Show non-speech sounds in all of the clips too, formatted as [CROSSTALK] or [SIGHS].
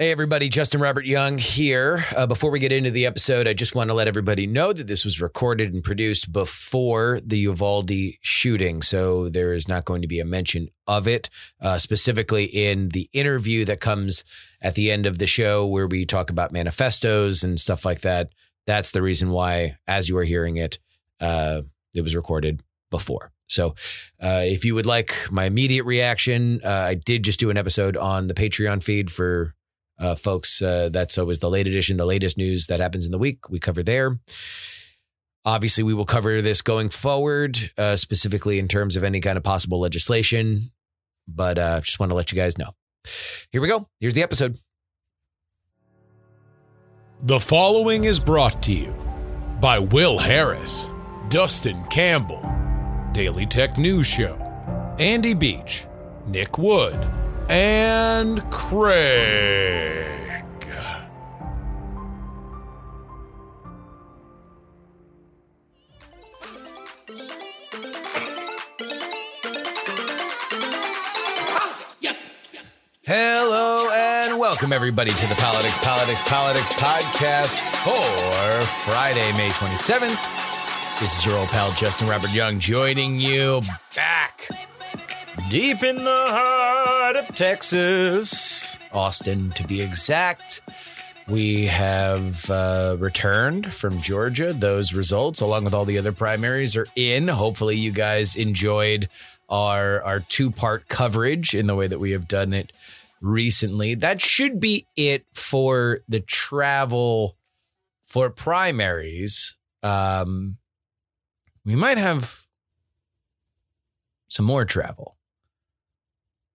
Hey, everybody, Justin Robert Young here. Uh, before we get into the episode, I just want to let everybody know that this was recorded and produced before the Uvalde shooting. So there is not going to be a mention of it, uh, specifically in the interview that comes at the end of the show where we talk about manifestos and stuff like that. That's the reason why, as you are hearing it, uh, it was recorded before. So, uh, if you would like my immediate reaction, uh, I did just do an episode on the Patreon feed for uh, folks. Uh, that's always the late edition, the latest news that happens in the week. We cover there. Obviously, we will cover this going forward, uh, specifically in terms of any kind of possible legislation. But uh, just want to let you guys know. Here we go. Here's the episode. The following is brought to you by Will Harris, Dustin Campbell, Daily Tech News Show, Andy Beach, Nick Wood, and Craig. Hello and welcome everybody to the Politics, Politics, Politics podcast for Friday, May 27th. This is your old pal Justin Robert Young joining you back deep in the heart of Texas, Austin to be exact. We have uh, returned from Georgia. Those results, along with all the other primaries, are in. Hopefully, you guys enjoyed our our two part coverage in the way that we have done it recently. That should be it for the travel for primaries. Um, we might have some more travel.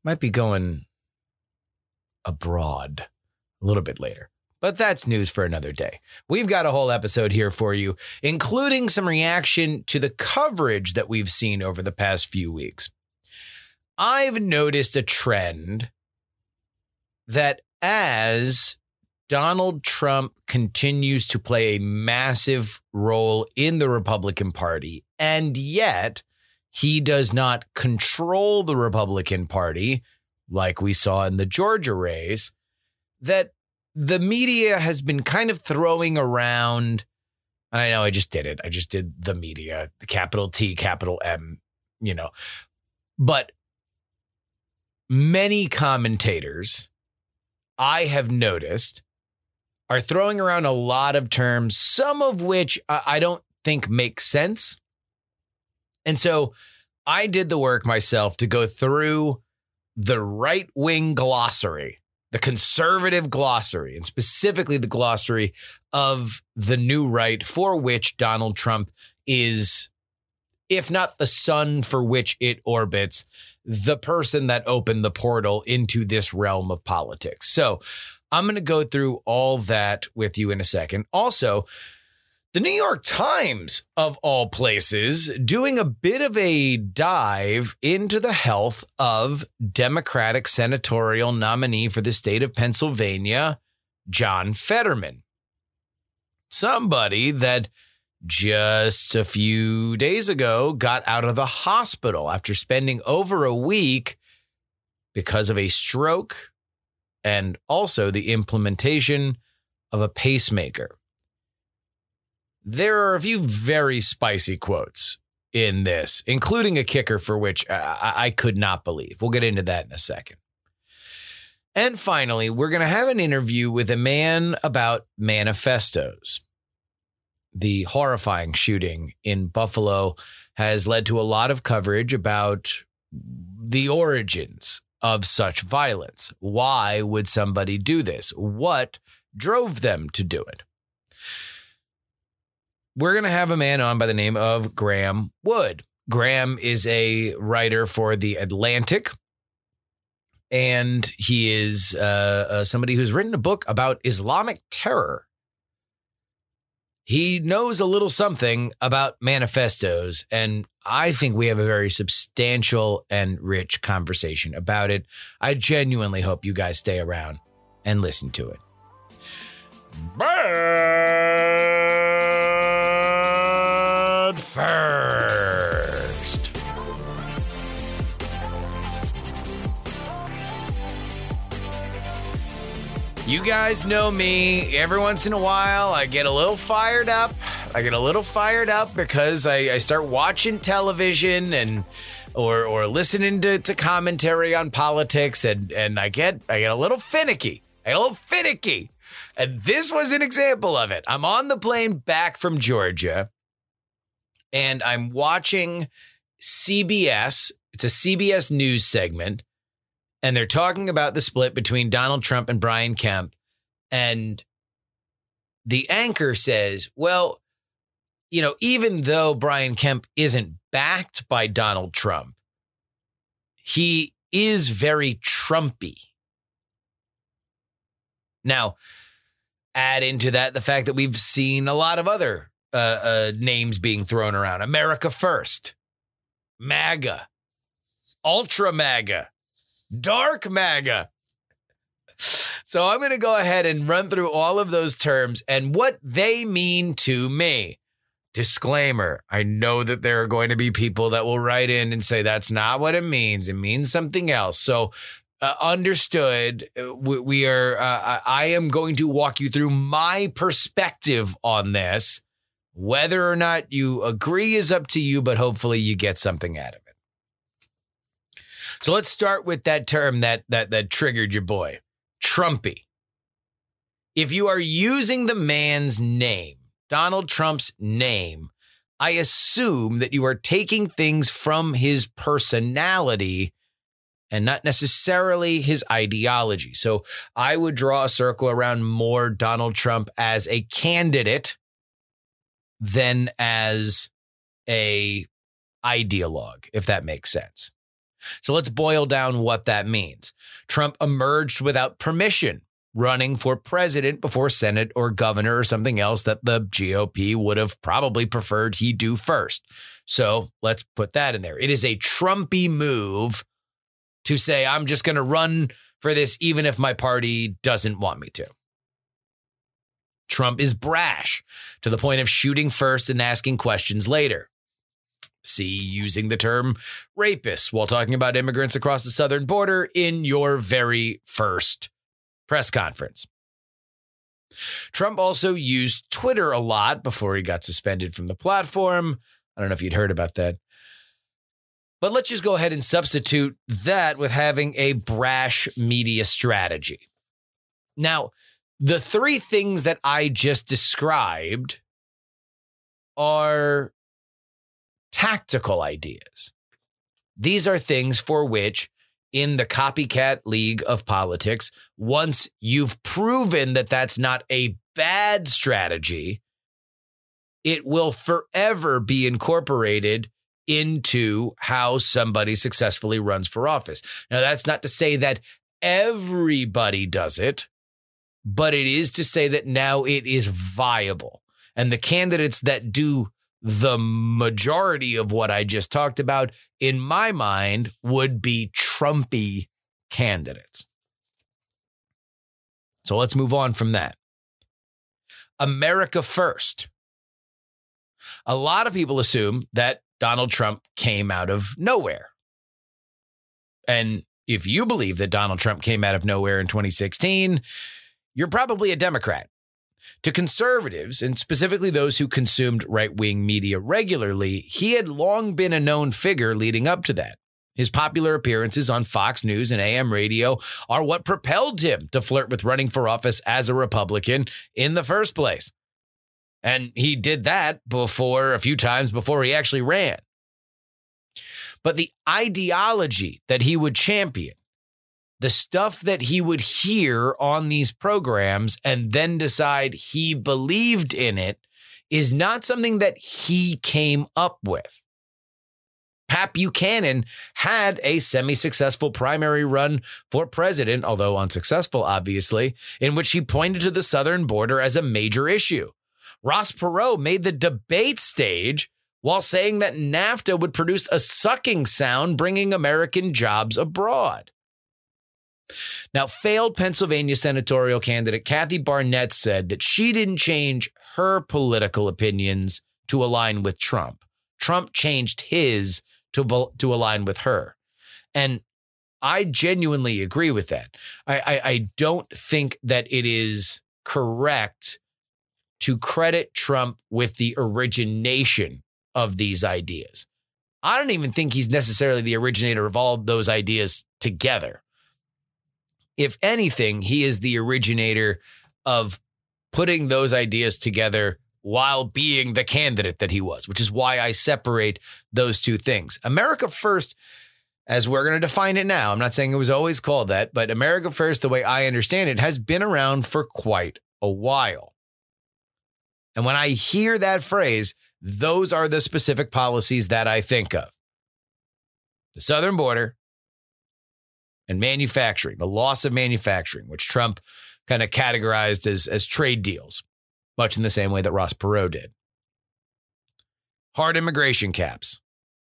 Might be going abroad a little bit later. But that's news for another day. We've got a whole episode here for you, including some reaction to the coverage that we've seen over the past few weeks. I've noticed a trend that as Donald Trump continues to play a massive role in the Republican Party, and yet he does not control the Republican Party like we saw in the Georgia race, that the media has been kind of throwing around. And I know I just did it. I just did the media, the capital T, capital M, you know. But many commentators I have noticed are throwing around a lot of terms, some of which I don't think make sense. And so I did the work myself to go through the right wing glossary, the conservative glossary, and specifically the glossary of the new right for which Donald Trump is, if not the sun for which it orbits, the person that opened the portal into this realm of politics. So I'm going to go through all that with you in a second. Also, the New York Times, of all places, doing a bit of a dive into the health of Democratic senatorial nominee for the state of Pennsylvania, John Fetterman. Somebody that just a few days ago got out of the hospital after spending over a week because of a stroke and also the implementation of a pacemaker. There are a few very spicy quotes in this, including a kicker for which uh, I, I could not believe. We'll get into that in a second. And finally, we're going to have an interview with a man about manifestos. The horrifying shooting in Buffalo has led to a lot of coverage about the origins of such violence. Why would somebody do this? What drove them to do it? We're going to have a man on by the name of Graham Wood. Graham is a writer for The Atlantic. And he is uh, uh, somebody who's written a book about Islamic terror. He knows a little something about manifestos, and I think we have a very substantial and rich conversation about it. I genuinely hope you guys stay around and listen to it. But first. You guys know me. Every once in a while, I get a little fired up. I get a little fired up because I, I start watching television and or or listening to, to commentary on politics, and and I get I get a little finicky. I get a little finicky. And this was an example of it. I'm on the plane back from Georgia, and I'm watching CBS. It's a CBS news segment and they're talking about the split between Donald Trump and Brian Kemp. And the anchor says, well, you know, even though Brian Kemp isn't backed by Donald Trump, he is very Trumpy. Now, add into that the fact that we've seen a lot of other uh, uh, names being thrown around America First, MAGA, Ultra MAGA dark MAGA. So I'm going to go ahead and run through all of those terms and what they mean to me. Disclaimer I know that there are going to be people that will write in and say that's not what it means. It means something else. So, uh, understood. Uh, we, we are, uh, I am going to walk you through my perspective on this. Whether or not you agree is up to you, but hopefully you get something out of it. So let's start with that term that that that triggered your boy, Trumpy. If you are using the man's name, Donald Trump's name, I assume that you are taking things from his personality and not necessarily his ideology. So I would draw a circle around more Donald Trump as a candidate than as a ideologue, if that makes sense. So let's boil down what that means. Trump emerged without permission, running for president before Senate or governor or something else that the GOP would have probably preferred he do first. So let's put that in there. It is a Trumpy move to say, I'm just going to run for this, even if my party doesn't want me to. Trump is brash to the point of shooting first and asking questions later. See using the term rapist while talking about immigrants across the southern border in your very first press conference. Trump also used Twitter a lot before he got suspended from the platform. I don't know if you'd heard about that. But let's just go ahead and substitute that with having a brash media strategy. Now, the three things that I just described are tactical ideas. These are things for which, in the copycat league of politics, once you've proven that that's not a bad strategy, it will forever be incorporated into how somebody successfully runs for office. Now, that's not to say that everybody does it, but it is to say that now it is viable. And the candidates that do the majority of what I just talked about, in my mind, would be Trumpy candidates. So let's move on from that. America first. A lot of people assume that Donald Trump came out of nowhere. And if you believe that Donald Trump came out of nowhere in 2016, you're probably a Democrat. To conservatives, and specifically those who consumed right wing media regularly, he had long been a known figure leading up to that. His popular appearances on Fox News and AM radio are what propelled him to flirt with running for office as a Republican in the first place. And he did that before a few times before he actually ran. But the ideology that he would champion the stuff that he would hear on these programs and then decide he believed in it is not something that he came up with. Pat Buchanan had a semi successful primary run for president, although unsuccessful, obviously, in which he pointed to the southern border as a major issue. Ross Perot made the debate stage while saying that NAFTA would produce a sucking sound, bringing American jobs abroad. Now, failed Pennsylvania senatorial candidate Kathy Barnette said that she didn't change her political opinions to align with Trump. Trump changed his to, to align with her. And I genuinely agree with that. I, I, I don't think that it is correct to credit Trump with the origination of these ideas. I don't even think he's necessarily the originator of all those ideas together. If anything, he is the originator of putting those ideas together while being the candidate that he was, which is why I separate those two things. America First, as we're going to define it now, I'm not saying it was always called that, but America First, the way I understand it, has been around for quite a while. And when I hear that phrase, those are the specific policies that I think of the southern border and manufacturing, the loss of manufacturing, which Trump kind of categorized as, as trade deals much in the same way that Ross Perot did. Hard immigration caps,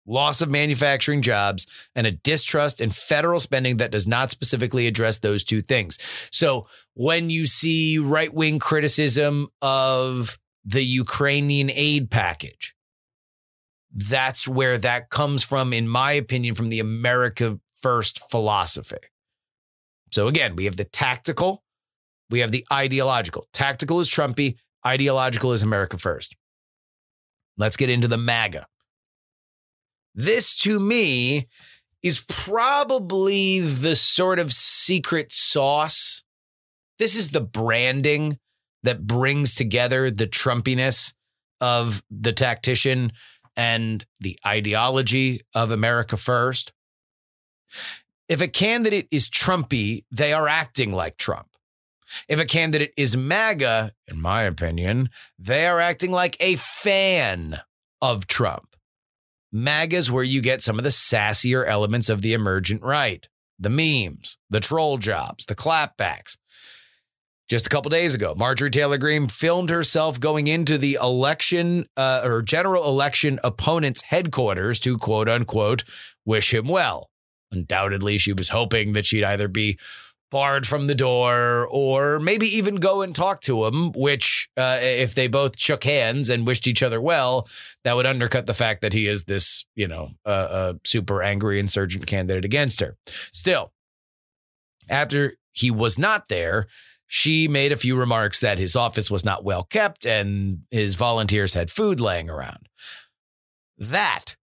loss of manufacturing jobs, and a distrust in federal spending that does not specifically address those two things. So when you see right wing criticism of the Ukrainian aid package, that's where that comes from, in my opinion, from the America First philosophy. So again, we have the tactical, we have the ideological. Tactical is Trumpy, ideological is America first. Let's get into the MAGA. This to me is probably the sort of secret sauce. This is the branding that brings together the Trumpiness of the tactician and the ideology of America first. If a candidate is Trumpy, they are acting like Trump. If a candidate is MAGA, in my opinion, they are acting like a fan of Trump. MAGA is where you get some of the sassier elements of the emergent right the memes, the troll jobs, the clapbacks. Just a couple days ago, Marjorie Taylor Greene filmed herself going into the election uh, or general election opponent's headquarters to quote unquote wish him well. Undoubtedly, she was hoping that she'd either be barred from the door or maybe even go and talk to him which uh, if they both shook hands and wished each other well that would undercut the fact that he is this you know uh, uh, super angry insurgent candidate against her. Still after he was not there she made a few remarks that his office was not well kept and his volunteers had food laying around. That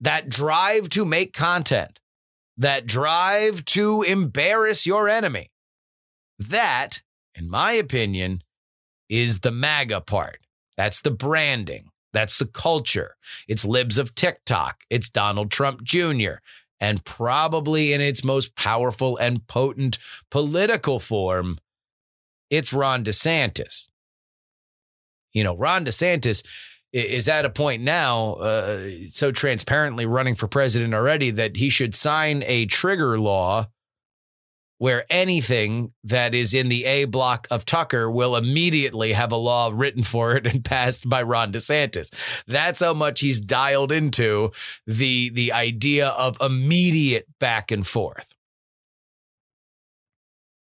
that drive to make content that drive to embarrass your enemy. That, in my opinion, is the MAGA part. That's the branding. That's the culture. It's libs of TikTok. It's Donald Trump Jr. And probably in its most powerful and potent political form, it's Ron DeSantis. You know, Ron DeSantis is at a point now uh, so transparently running for president already that he should sign a trigger law where anything that is in the A block of Tucker will immediately have a law written for it and [LAUGHS] passed by Ron DeSantis. That's how much he's dialed into the the idea of immediate back and forth.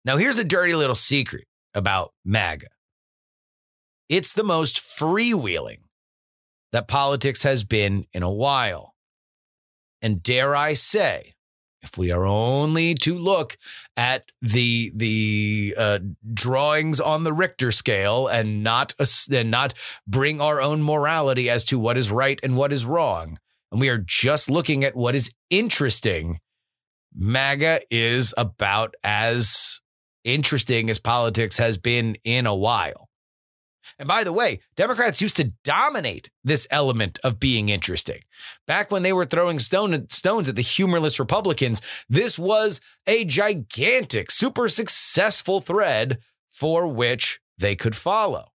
Now here's the dirty little secret about MAGA. It's the most freewheeling that politics has been in a while. And dare I say, if we are only to look at the the uh, drawings on the Richter scale and not and not bring our own morality as to what is right and what is wrong, and we are just looking at what is interesting, MAGA is about as interesting as politics has been in a while. And by the way, Democrats used to dominate this element of being interesting. Back when they were throwing stone, stones at the humorless Republicans, this was a gigantic, super successful thread for which they could follow.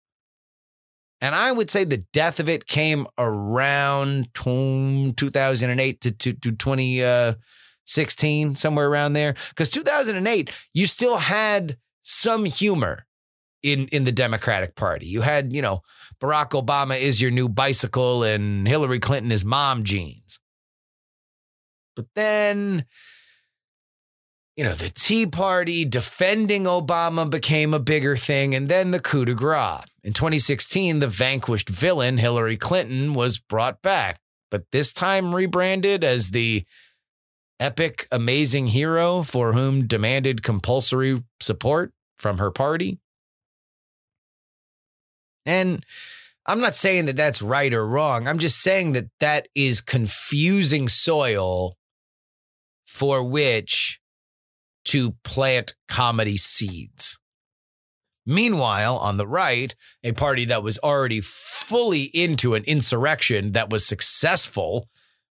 And I would say the death of it came around mm, 2008 to, to, to 2016, somewhere around there. Because 2008, you still had some humor in in the Democratic Party. You had, you know, Barack Obama is your new bicycle and Hillary Clinton is mom jeans. But then you know, the Tea Party defending Obama became a bigger thing, and then the coup de grace. In 2016, the vanquished villain, Hillary Clinton, was brought back, but this time rebranded as the epic, amazing hero for whom demanded compulsory support from her party. And I'm not saying that that's right or wrong. I'm just saying that that is confusing soil for which to plant comedy seeds. Meanwhile, on the right, a party that was already fully into an insurrection that was successful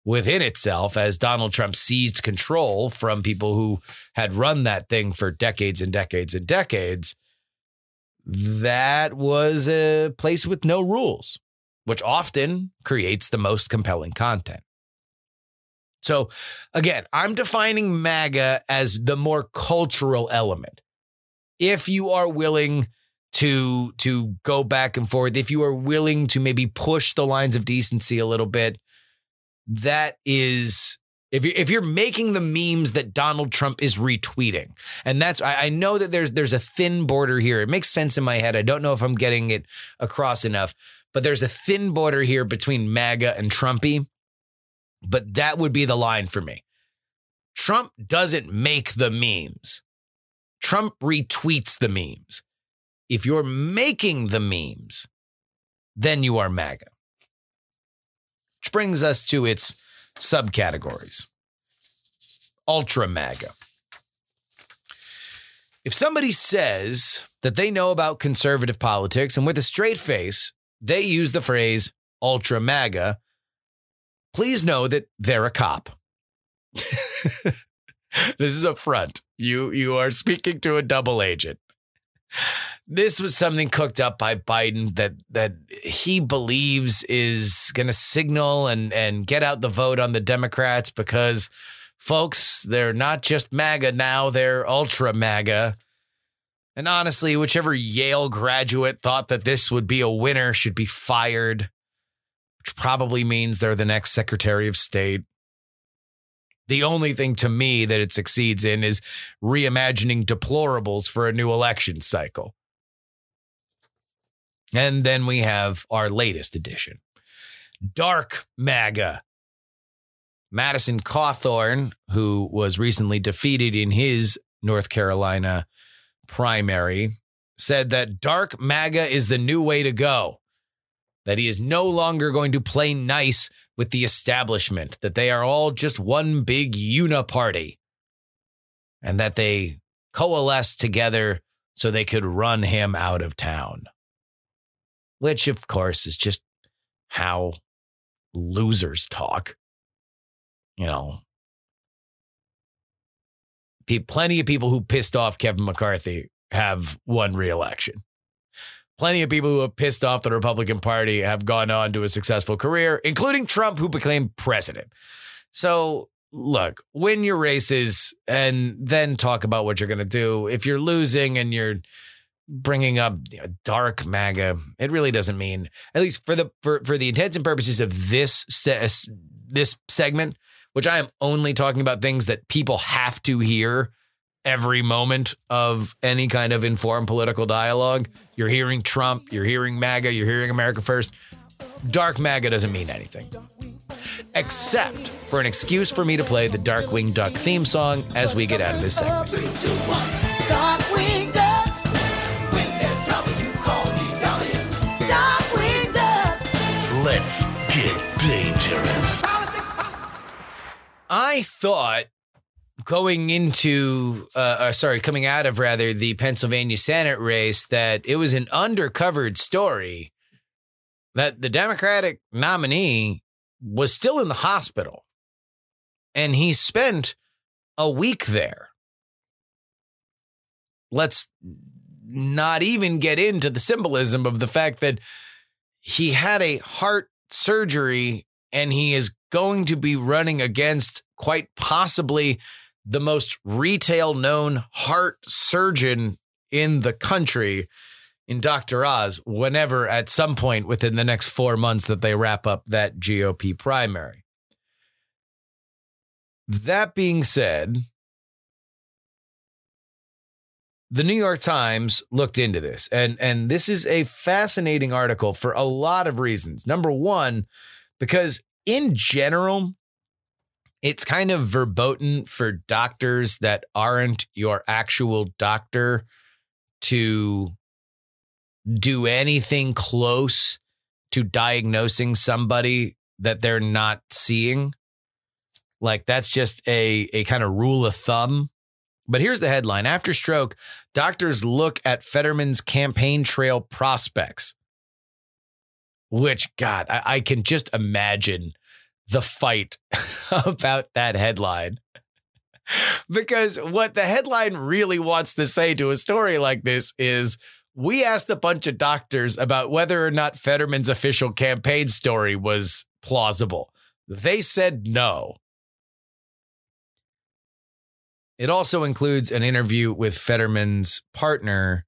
within itself as Donald Trump seized control from people who had run that thing for decades and decades and decades. That was a place with no rules, which often creates the most compelling content. So, again, I'm defining MAGA as the more cultural element. If you are willing to to go back and forth, if you are willing to maybe push the lines of decency a little bit, that is if you if you're making the memes that Donald Trump is retweeting, and that's I, I, know that there's there's a thin border here. It makes sense in my head. I don't know if I'm getting it across enough, but there's a thin border here between MAGA and Trumpy. But that would be the line for me. Trump doesn't make the memes. Trump retweets the memes. If you're making the memes, then you are MAGA. Which brings us to its subcategories Ultra MAGA. If somebody says that they know about conservative politics and with a straight face, they use the phrase ultra MAGA, please know that they're a cop. [LAUGHS] this is a front. You you are speaking to a double agent this was something cooked up by Biden that that he believes is going to signal and and get out the vote on the Democrats because folks, they're not just MAGA now, they're ultra MAGA. And honestly, whichever Yale graduate thought that this would be a winner should be fired, which probably means they're the next Secretary of State. The only thing to me that it succeeds in is reimagining deplorables for a new election cycle. And then we have our latest edition Dark MAGA. Madison Cawthorn, who was recently defeated in his North Carolina primary, said that dark MAGA is the new way to go, that he is no longer going to play nice with the establishment, that they are all just one big uniparty, and that they coalesced together so they could run him out of town which of course is just how losers talk. You know, plenty of people who pissed off Kevin McCarthy have won re-election. Plenty of people who have pissed off the Republican Party have gone on to a successful career, including Trump, who became president. So, look, win your races and then talk about what you're going to do. If you're losing and you're bringing up you know, dark MAGA. It really doesn't mean, at least for the for for the intents and purposes of this this segment, which I am only talking about things that people have to hear every moment of any kind of informed political dialogue. You're hearing Trump, you're hearing MAGA, you're hearing America First. Dark MAGA doesn't mean anything. Except for an excuse for me to play the Darkwing Duck theme song as we get out of this segment. Let's get dangerous. I thought going into, uh, uh, sorry, coming out of rather the Pennsylvania Senate race that it was an undercovered story that the Democratic nominee was still in the hospital and he spent a week there. Let's not even get into the symbolism of the fact that he had a heart surgery and he is going to be running against quite possibly the most retail known heart surgeon in the country in Dr. Oz whenever at some point within the next 4 months that they wrap up that GOP primary. That being said, the New York Times looked into this, and and this is a fascinating article for a lot of reasons. Number one, because in general, it's kind of verboten for doctors that aren't your actual doctor to do anything close to diagnosing somebody that they're not seeing. Like that's just a a kind of rule of thumb. But here's the headline. After stroke, doctors look at Fetterman's campaign trail prospects. Which God, I, I can just imagine the fight [LAUGHS] about that headline. because what the headline really wants to say to a story like this is we asked a bunch of doctors about whether or not Fetterman's official campaign story was plausible. They said no. It also includes an interview with Fetterman's partner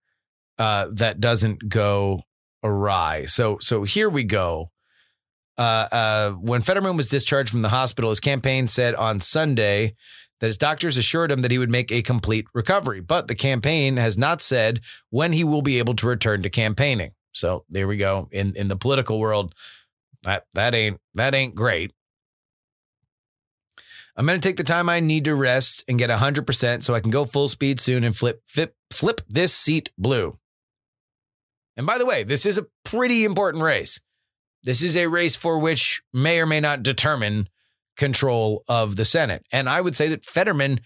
uh, that doesn't go awry. So, so here we go. Uh, uh, when Fetterman was discharged from the hospital, his campaign said on Sunday that his doctors assured him that he would make a complete recovery. But the campaign has not said when he will be able to return to campaigning. So there we go. In in the political world, that that ain't that ain't great. I'm going to take the time I need to rest and get 100% so I can go full speed soon and flip flip flip this seat blue. And by the way, this is a pretty important race. This is a race for which may or may not determine control of the Senate. And I would say that Fetterman,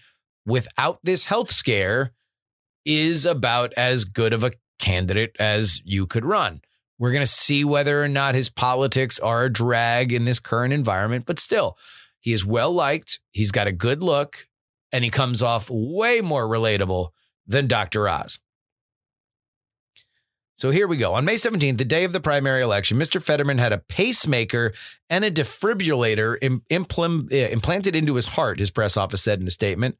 without this health scare, is about as good of a candidate as you could run. We're going to see whether or not his politics are a drag in this current environment, but still, he is well liked. He's got a good look, and he comes off way more relatable than Dr. Oz. So here we go. On May 17th, the day of the primary election, Mr. Fetterman had a pacemaker and a defibrillator impl- implanted into his heart, his press office said in a statement.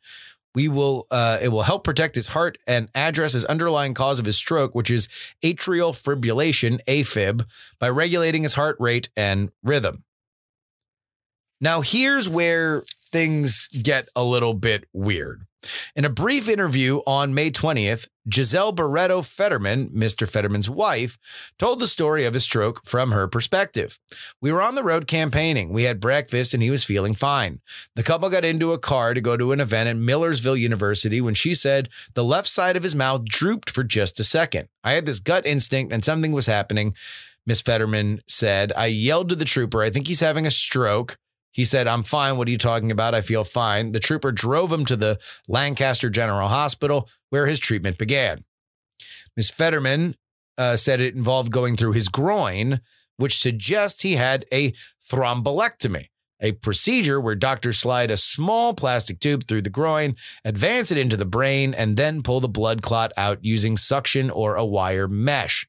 We will uh, it will help protect his heart and address his underlying cause of his stroke, which is atrial fibrillation, AFib, by regulating his heart rate and rhythm. Now, here's where things get a little bit weird. In a brief interview on May 20th, Giselle Barreto Fetterman, Mr. Fetterman's wife, told the story of his stroke from her perspective. We were on the road campaigning. We had breakfast and he was feeling fine. The couple got into a car to go to an event at Millersville University when she said the left side of his mouth drooped for just a second. I had this gut instinct and something was happening. Miss Fetterman said, I yelled to the trooper, I think he's having a stroke. He said, I'm fine. What are you talking about? I feel fine. The trooper drove him to the Lancaster General Hospital where his treatment began. Ms. Fetterman uh, said it involved going through his groin, which suggests he had a thrombolectomy, a procedure where doctors slide a small plastic tube through the groin, advance it into the brain, and then pull the blood clot out using suction or a wire mesh.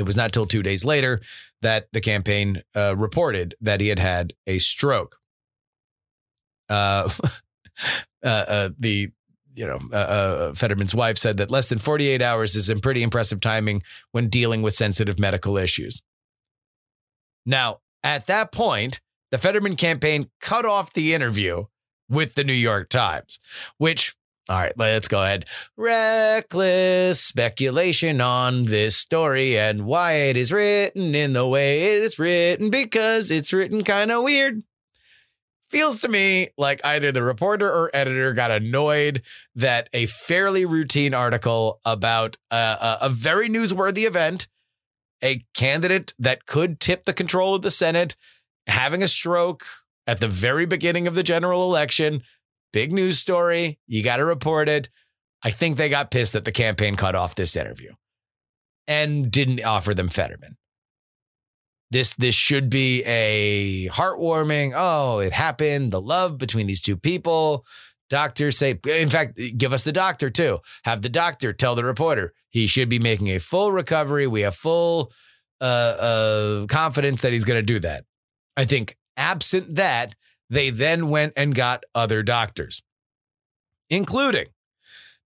It was not till two days later that the campaign uh, reported that he had had a stroke. Uh, [LAUGHS] uh, uh, the you know uh, uh, Fetterman's wife said that less than 48 hours is in pretty impressive timing when dealing with sensitive medical issues. Now, at that point, the Fetterman campaign cut off the interview with the New York Times, which all right, let's go ahead. Reckless speculation on this story and why it is written in the way it is written because it's written kind of weird. Feels to me like either the reporter or editor got annoyed that a fairly routine article about a, a very newsworthy event, a candidate that could tip the control of the Senate, having a stroke at the very beginning of the general election Big news story. You got to report it. I think they got pissed that the campaign cut off this interview and didn't offer them Fetterman. This this should be a heartwarming. Oh, it happened. The love between these two people. Doctors say, in fact, give us the doctor too. Have the doctor tell the reporter he should be making a full recovery. We have full uh, uh, confidence that he's going to do that. I think absent that, they then went and got other doctors, including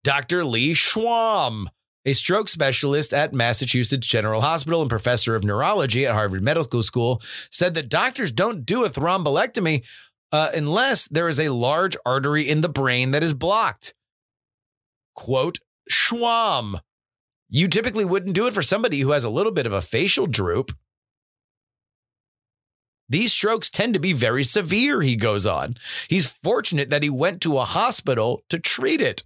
Dr. Lee Schwamm, a stroke specialist at Massachusetts General Hospital and professor of neurology at Harvard Medical School, said that doctors don't do a thrombolectomy uh, unless there is a large artery in the brain that is blocked. Quote, Schwamm, you typically wouldn't do it for somebody who has a little bit of a facial droop. These strokes tend to be very severe, he goes on. He's fortunate that he went to a hospital to treat it.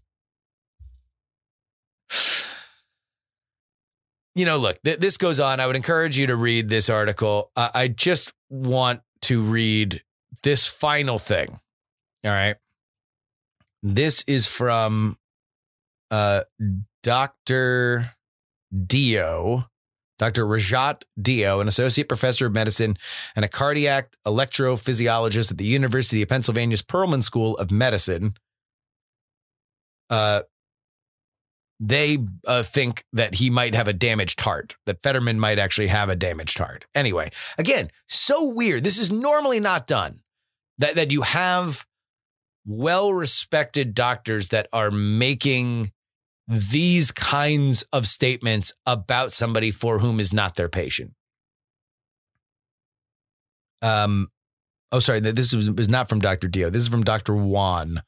You know, look, th- this goes on. I would encourage you to read this article. Uh, I just want to read this final thing. All right. This is from uh, Dr. Deo, Dr. Rajat Deo, an associate professor of medicine and a cardiac electrophysiologist at the University of Pennsylvania's Perelman School of Medicine. Uh, they uh, think that he might have a damaged heart, that Fetterman might actually have a damaged heart. Anyway, again, so weird. This is normally not done. That that you have well-respected doctors that are making these kinds of statements about somebody for whom is not their patient. Um, oh, sorry, this was, not from Dr. Deo. This is from Dr. Wan.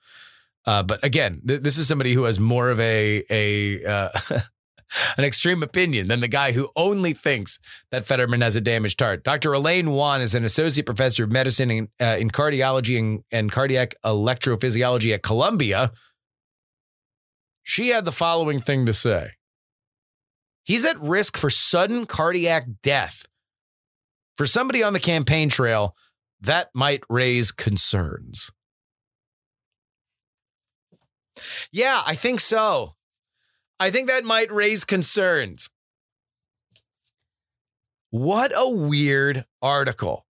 Uh, but again, th- this is somebody who has more of a a uh, [LAUGHS] an extreme opinion than the guy who only thinks that Fetterman has a damaged heart. Dr. Elaine Wan is an associate professor of medicine in, uh, in cardiology and, and cardiac electrophysiology at Columbia. She had the following thing to say. He's at risk for sudden cardiac death. For somebody on the campaign trail, that might raise concerns. Yeah, I think so. I think that might raise concerns. What a weird article.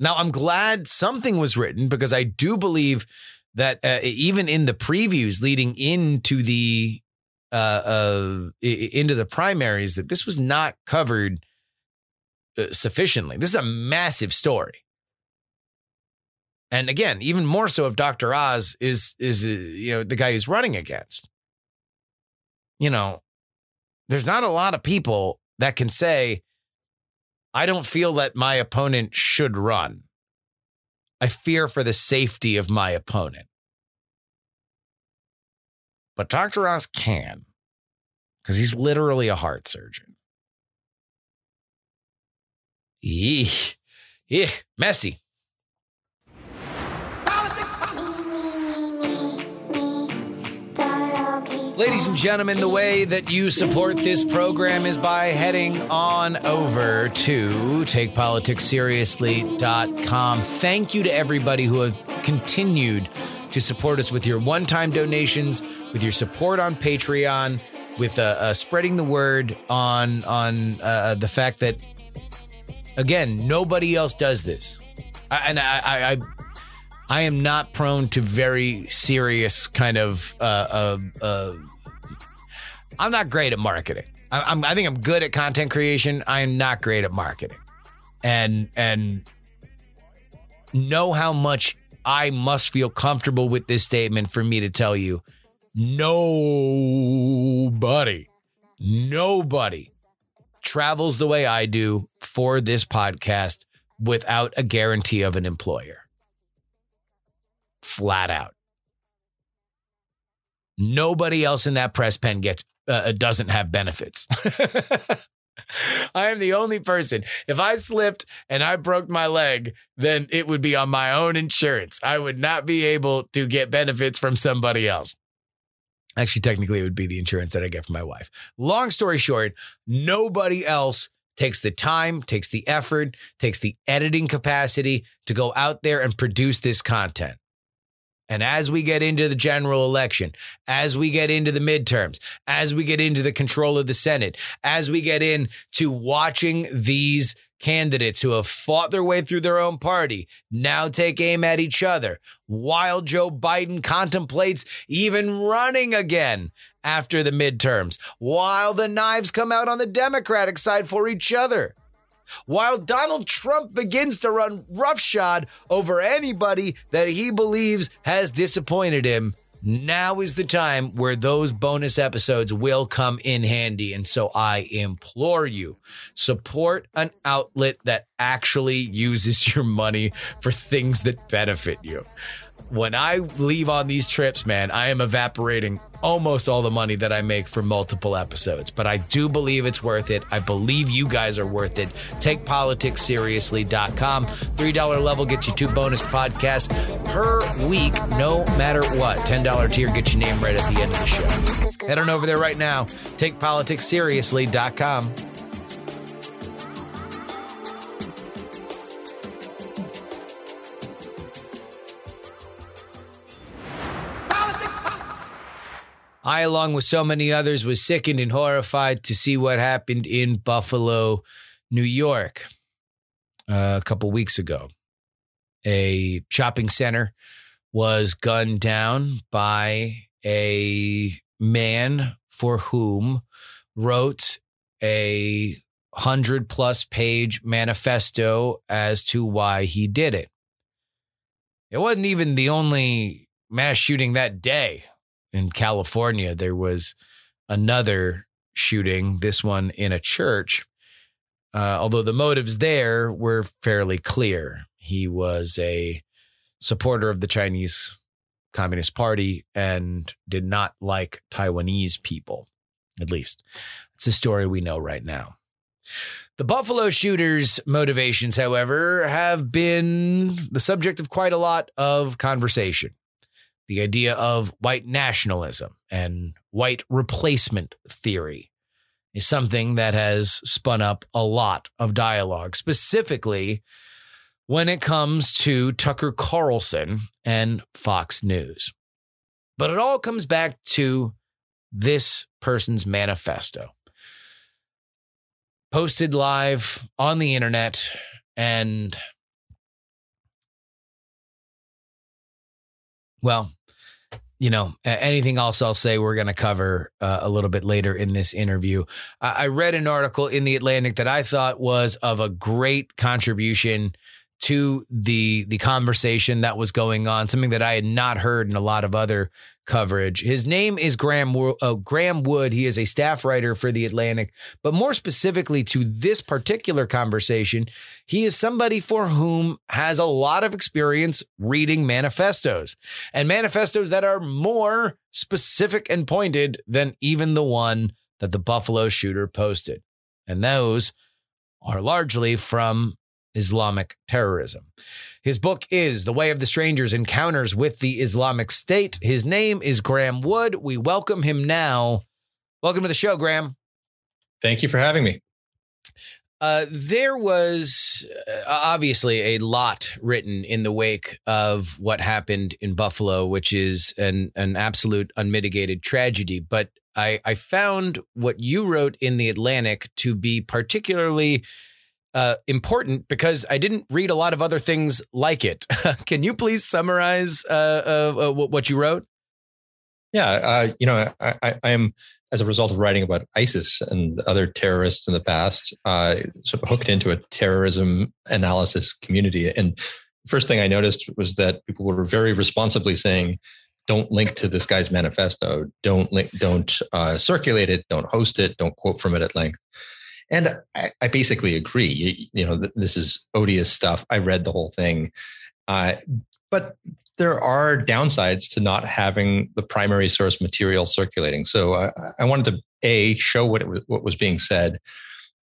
Now, I'm glad something was written because I do believe that uh, even in the previews leading into the uh, uh, into the primaries, that this was not covered uh, sufficiently. This is a massive story. And again, even more so if Dr. Oz is is uh, you know the guy who's running against. You know, there's not a lot of people that can say I don't feel that my opponent should run. I fear for the safety of my opponent. But Dr. Oz can because he's literally a heart surgeon. Eeh, eeh, messy. Ladies and gentlemen, the way that you support this program is by heading on over to takepoliticsseriously.com. Thank you to everybody who have continued to support us with your one time donations, with your support on Patreon, with uh, uh, spreading the word on, on uh, the fact that, again, nobody else does this. I, and I, I, I I am not prone to very serious kind of. Uh, uh, uh, I'm not great at marketing. I, I'm, I think I'm good at content creation. I am not great at marketing, and and know how much I must feel comfortable with this statement for me to tell you, nobody, nobody travels the way I do for this podcast without a guarantee of an employer flat out. Nobody else in that press pen gets uh, doesn't have benefits. [LAUGHS] I am the only person. If I slipped and I broke my leg, then it would be on my own insurance. I would not be able to get benefits from somebody else. Actually, technically, it would be the insurance that I get from my wife. Long story short, nobody else takes the time, takes the effort, takes the editing capacity to go out there and produce this content. And as we get into the general election, as we get into the midterms, as we get into the control of the Senate, as we get into watching these candidates who have fought their way through their own party now take aim at each other, while Joe Biden contemplates even running again after the midterms, while the knives come out on the Democratic side for each other while Donald Trump begins to run roughshod over anybody that he believes has disappointed him. Now is the time where those bonus episodes will come in handy. And so I implore you support an outlet that actually uses your money for things that benefit you. When I leave on these trips, man, I am evaporating almost all the money that I make for multiple episodes. But I do believe it's worth it. I believe you guys are worth it. TakePoliticsSeriously.com. $3 level gets you two bonus podcasts per week, no matter what. $10 tier gets your name right at the end of the show. Head on over there right now. TakePoliticsSeriously.com. I, along with so many others, was sickened and horrified to see what happened in Buffalo, New York, uh, a couple weeks ago. A shopping center was gunned down by a man for whom wrote a hundred plus page manifesto as to why he did it. It wasn't even the only mass shooting that day in California, there was another shooting, this one in a church. Uh, although the motives there were fairly clear. He was a supporter of the Chinese Communist Party and did not like Taiwanese people, at least. It's a story we know right now. The Buffalo shooters' motivations, however, have been the subject of quite a lot of conversation the idea of white nationalism and white replacement theory is something that has spun up a lot of dialogue, specifically when it comes to Tucker Carlson and Fox News. But it all comes back to this person's manifesto, posted live on the internet and well, you know, anything else I'll say we're going to cover uh, a little bit later in this interview. I read an article in the Atlantic that I thought was of a great contribution to the the conversation that was going on, something that I had not heard in a lot of other coverage. His name is Graeme uh, Graeme Wood. He is a staff writer for the Atlantic, but more specifically to this particular conversation, he is somebody for whom has a lot of experience reading manifestos and manifestos that are more specific and pointed than even the one that the Buffalo shooter posted. And those are largely from Islamic terrorism. His book is The Way of the Strangers Encounters with the Islamic State. His name is Graeme Wood. We welcome him now. Welcome to the show, Graeme. Thank you for having me. Uh, there was uh, obviously a lot written in the wake of what happened in Buffalo, which is an an absolute unmitigated tragedy. But I, I found what you wrote in the Atlantic to be particularly uh, important because I didn't read a lot of other things like it. [LAUGHS] Can you please summarize uh, uh, uh what you wrote? Yeah, uh, you know, I, I, I, am as a result of writing about ISIS and other terrorists in the past, uh, sort of hooked into a terrorism analysis community. And first thing I noticed was that people were very responsibly saying, "Don't link to this guy's manifesto. Don't link. Don't circulate it. Don't host it. Don't quote from it at length." And I, I basically agree. You, you, know, this is odious stuff. I read the whole thing. Uh, but there are downsides to not having the primary source material circulating. So I, I wanted to a show what was, what was being said,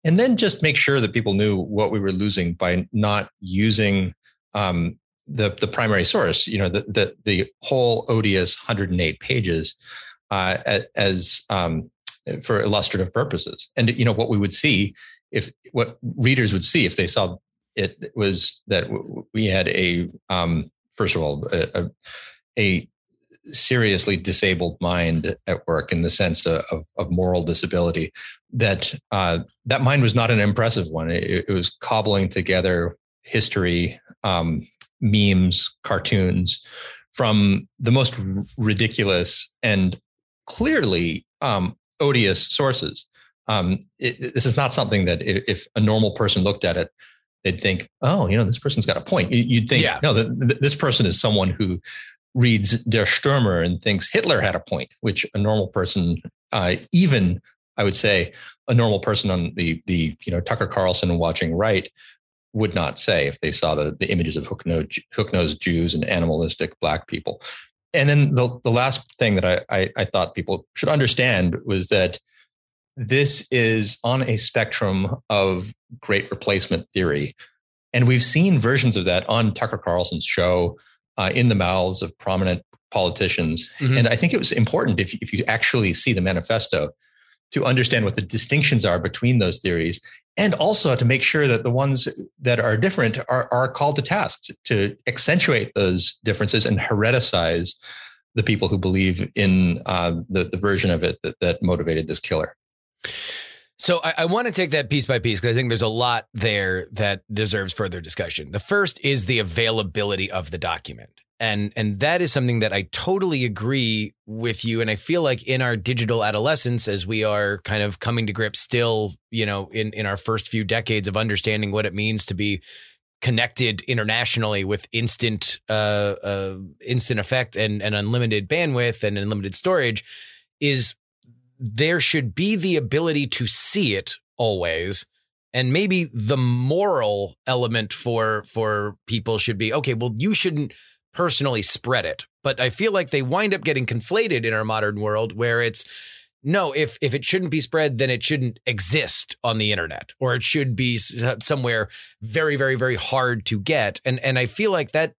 and then just make sure that people knew what we were losing by not using um, the the primary source. You know, the the, the whole odious 108 pages uh, as um, for illustrative purposes. And you know what we would see if what readers would see if they saw it was that we had a um, first of all a, a, seriously disabled mind at work in the sense of, of moral disability that uh, that mind was not an impressive one it, it was cobbling together history um, memes cartoons from the most ridiculous and clearly um, odious sources. Um, it, this is not something that if, a normal person looked at it, they'd think, oh, you know, this person's got a point. You'd think, yeah. no, this person is someone who reads Der Stürmer and thinks Hitler had a point, which a normal person, uh, even I would say, a normal person on the the you know Tucker Carlson watching right would not say if they saw the, the images of hook-nosed, Jews and animalistic black people. And then the, the last thing that I, I, I thought people should understand was that this is on a spectrum of great replacement theory. And we've seen versions of that on Tucker Carlson's show uh, in the mouths of prominent politicians. Mm-hmm. And I think it was important if, if you actually see the manifesto to understand what the distinctions are between those theories and also to make sure that the ones that are different are, are called to task to, to accentuate those differences and hereticize the people who believe in uh, the, the version of it that, that motivated this killer. So I, I want to take that piece by piece because I think there's a lot there that deserves further discussion. The first is the availability of the document. And and that is something that I totally agree with you. And I feel like in our digital adolescence, as we are kind of coming to grips still, you know, in, in our first few decades of understanding what it means to be connected internationally with instant uh, uh instant effect and, and unlimited bandwidth and unlimited storage is there should be the ability to see it always and maybe the moral element for for people should be okay well you shouldn't personally spread it but i feel like they wind up getting conflated in our modern world where it's no if if it shouldn't be spread then it shouldn't exist on the internet or it should be somewhere very very very hard to get and and i feel like that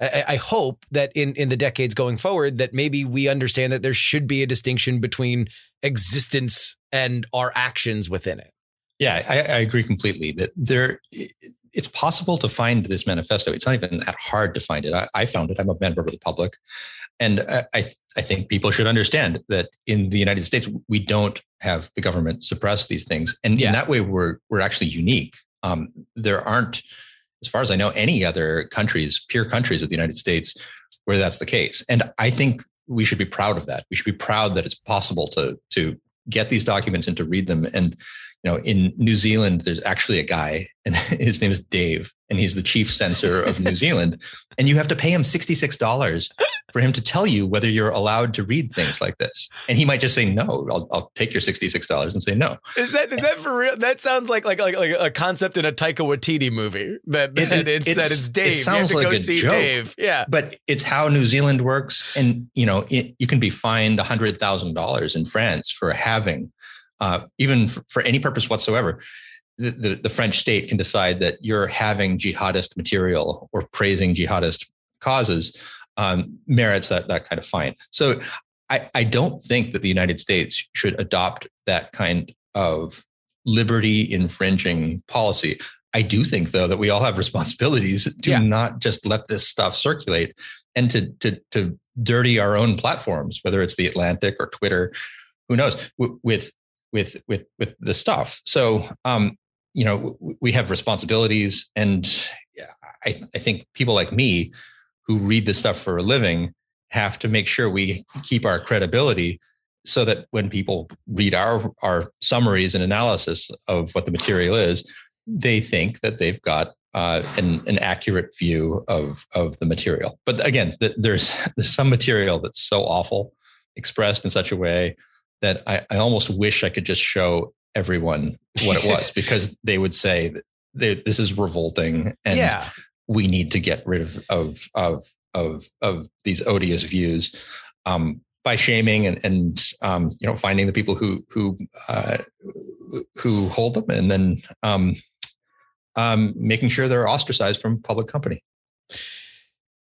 I, hope that in in the decades going forward that maybe we understand that there should be a distinction between existence and our actions within it. Yeah, I, I agree completely that there it's possible to find this manifesto. It's not even that hard to find it. I, I found it. I'm a member of the public, and I, I think people should understand that in the United States we don't have the government suppress these things, and yeah. in that way we're we're actually unique. Um, there aren't, as far as I know, any other countries, peer countries of the United States, where that's the case. And I think we should be proud of that. We should be proud that it's possible to to get these documents and to read them. And you know, in New Zealand, there's actually a guy, and [LAUGHS] his name is Dave, and he's the chief censor of New Zealand. [LAUGHS] And you have to pay him $66 for him to tell you whether you're allowed to read things like this. And he might just say, no, I'll, I'll take your $66 and say no. Is that, is that for real? That sounds like, like, like, like a concept in a Taika Waititi movie that, that, it, it's, it's, that it's Dave. It sounds like a joke, Dave. Yeah. But it's how New Zealand works. And, you know, it, you can be fined $100,000 in France for having uh, even for, for, any purpose whatsoever, the, the, the, French state can decide that you're having jihadist material or praising jihadist causes um, merits that that kind of fine. So I, I don't think that the United States should adopt that kind of liberty infringing policy. I do think though that we all have [LAUGHS] responsibilities to yeah. not just let this stuff circulate and to to to dirty our own platforms, whether it's the Atlantic or Twitter, who knows, with with with with the stuff. So um, you know, we have responsibilities, and I, I think people like me who read this stuff for a living have to make sure we keep our credibility so that when people read our our summaries and analysis of what the material is, they think that they've got uh, an, an accurate view of of the material. But again, there's [LAUGHS] there's some material that's so awful, expressed in such a way that I, I almost wish I could just show everyone what it was [LAUGHS] because they would say they, this is revolting and yeah. we need to get rid of of of of, of these odious views um, by shaming and and um, you know finding the people who who uh, who hold them and then um, um, making sure they're ostracized from public company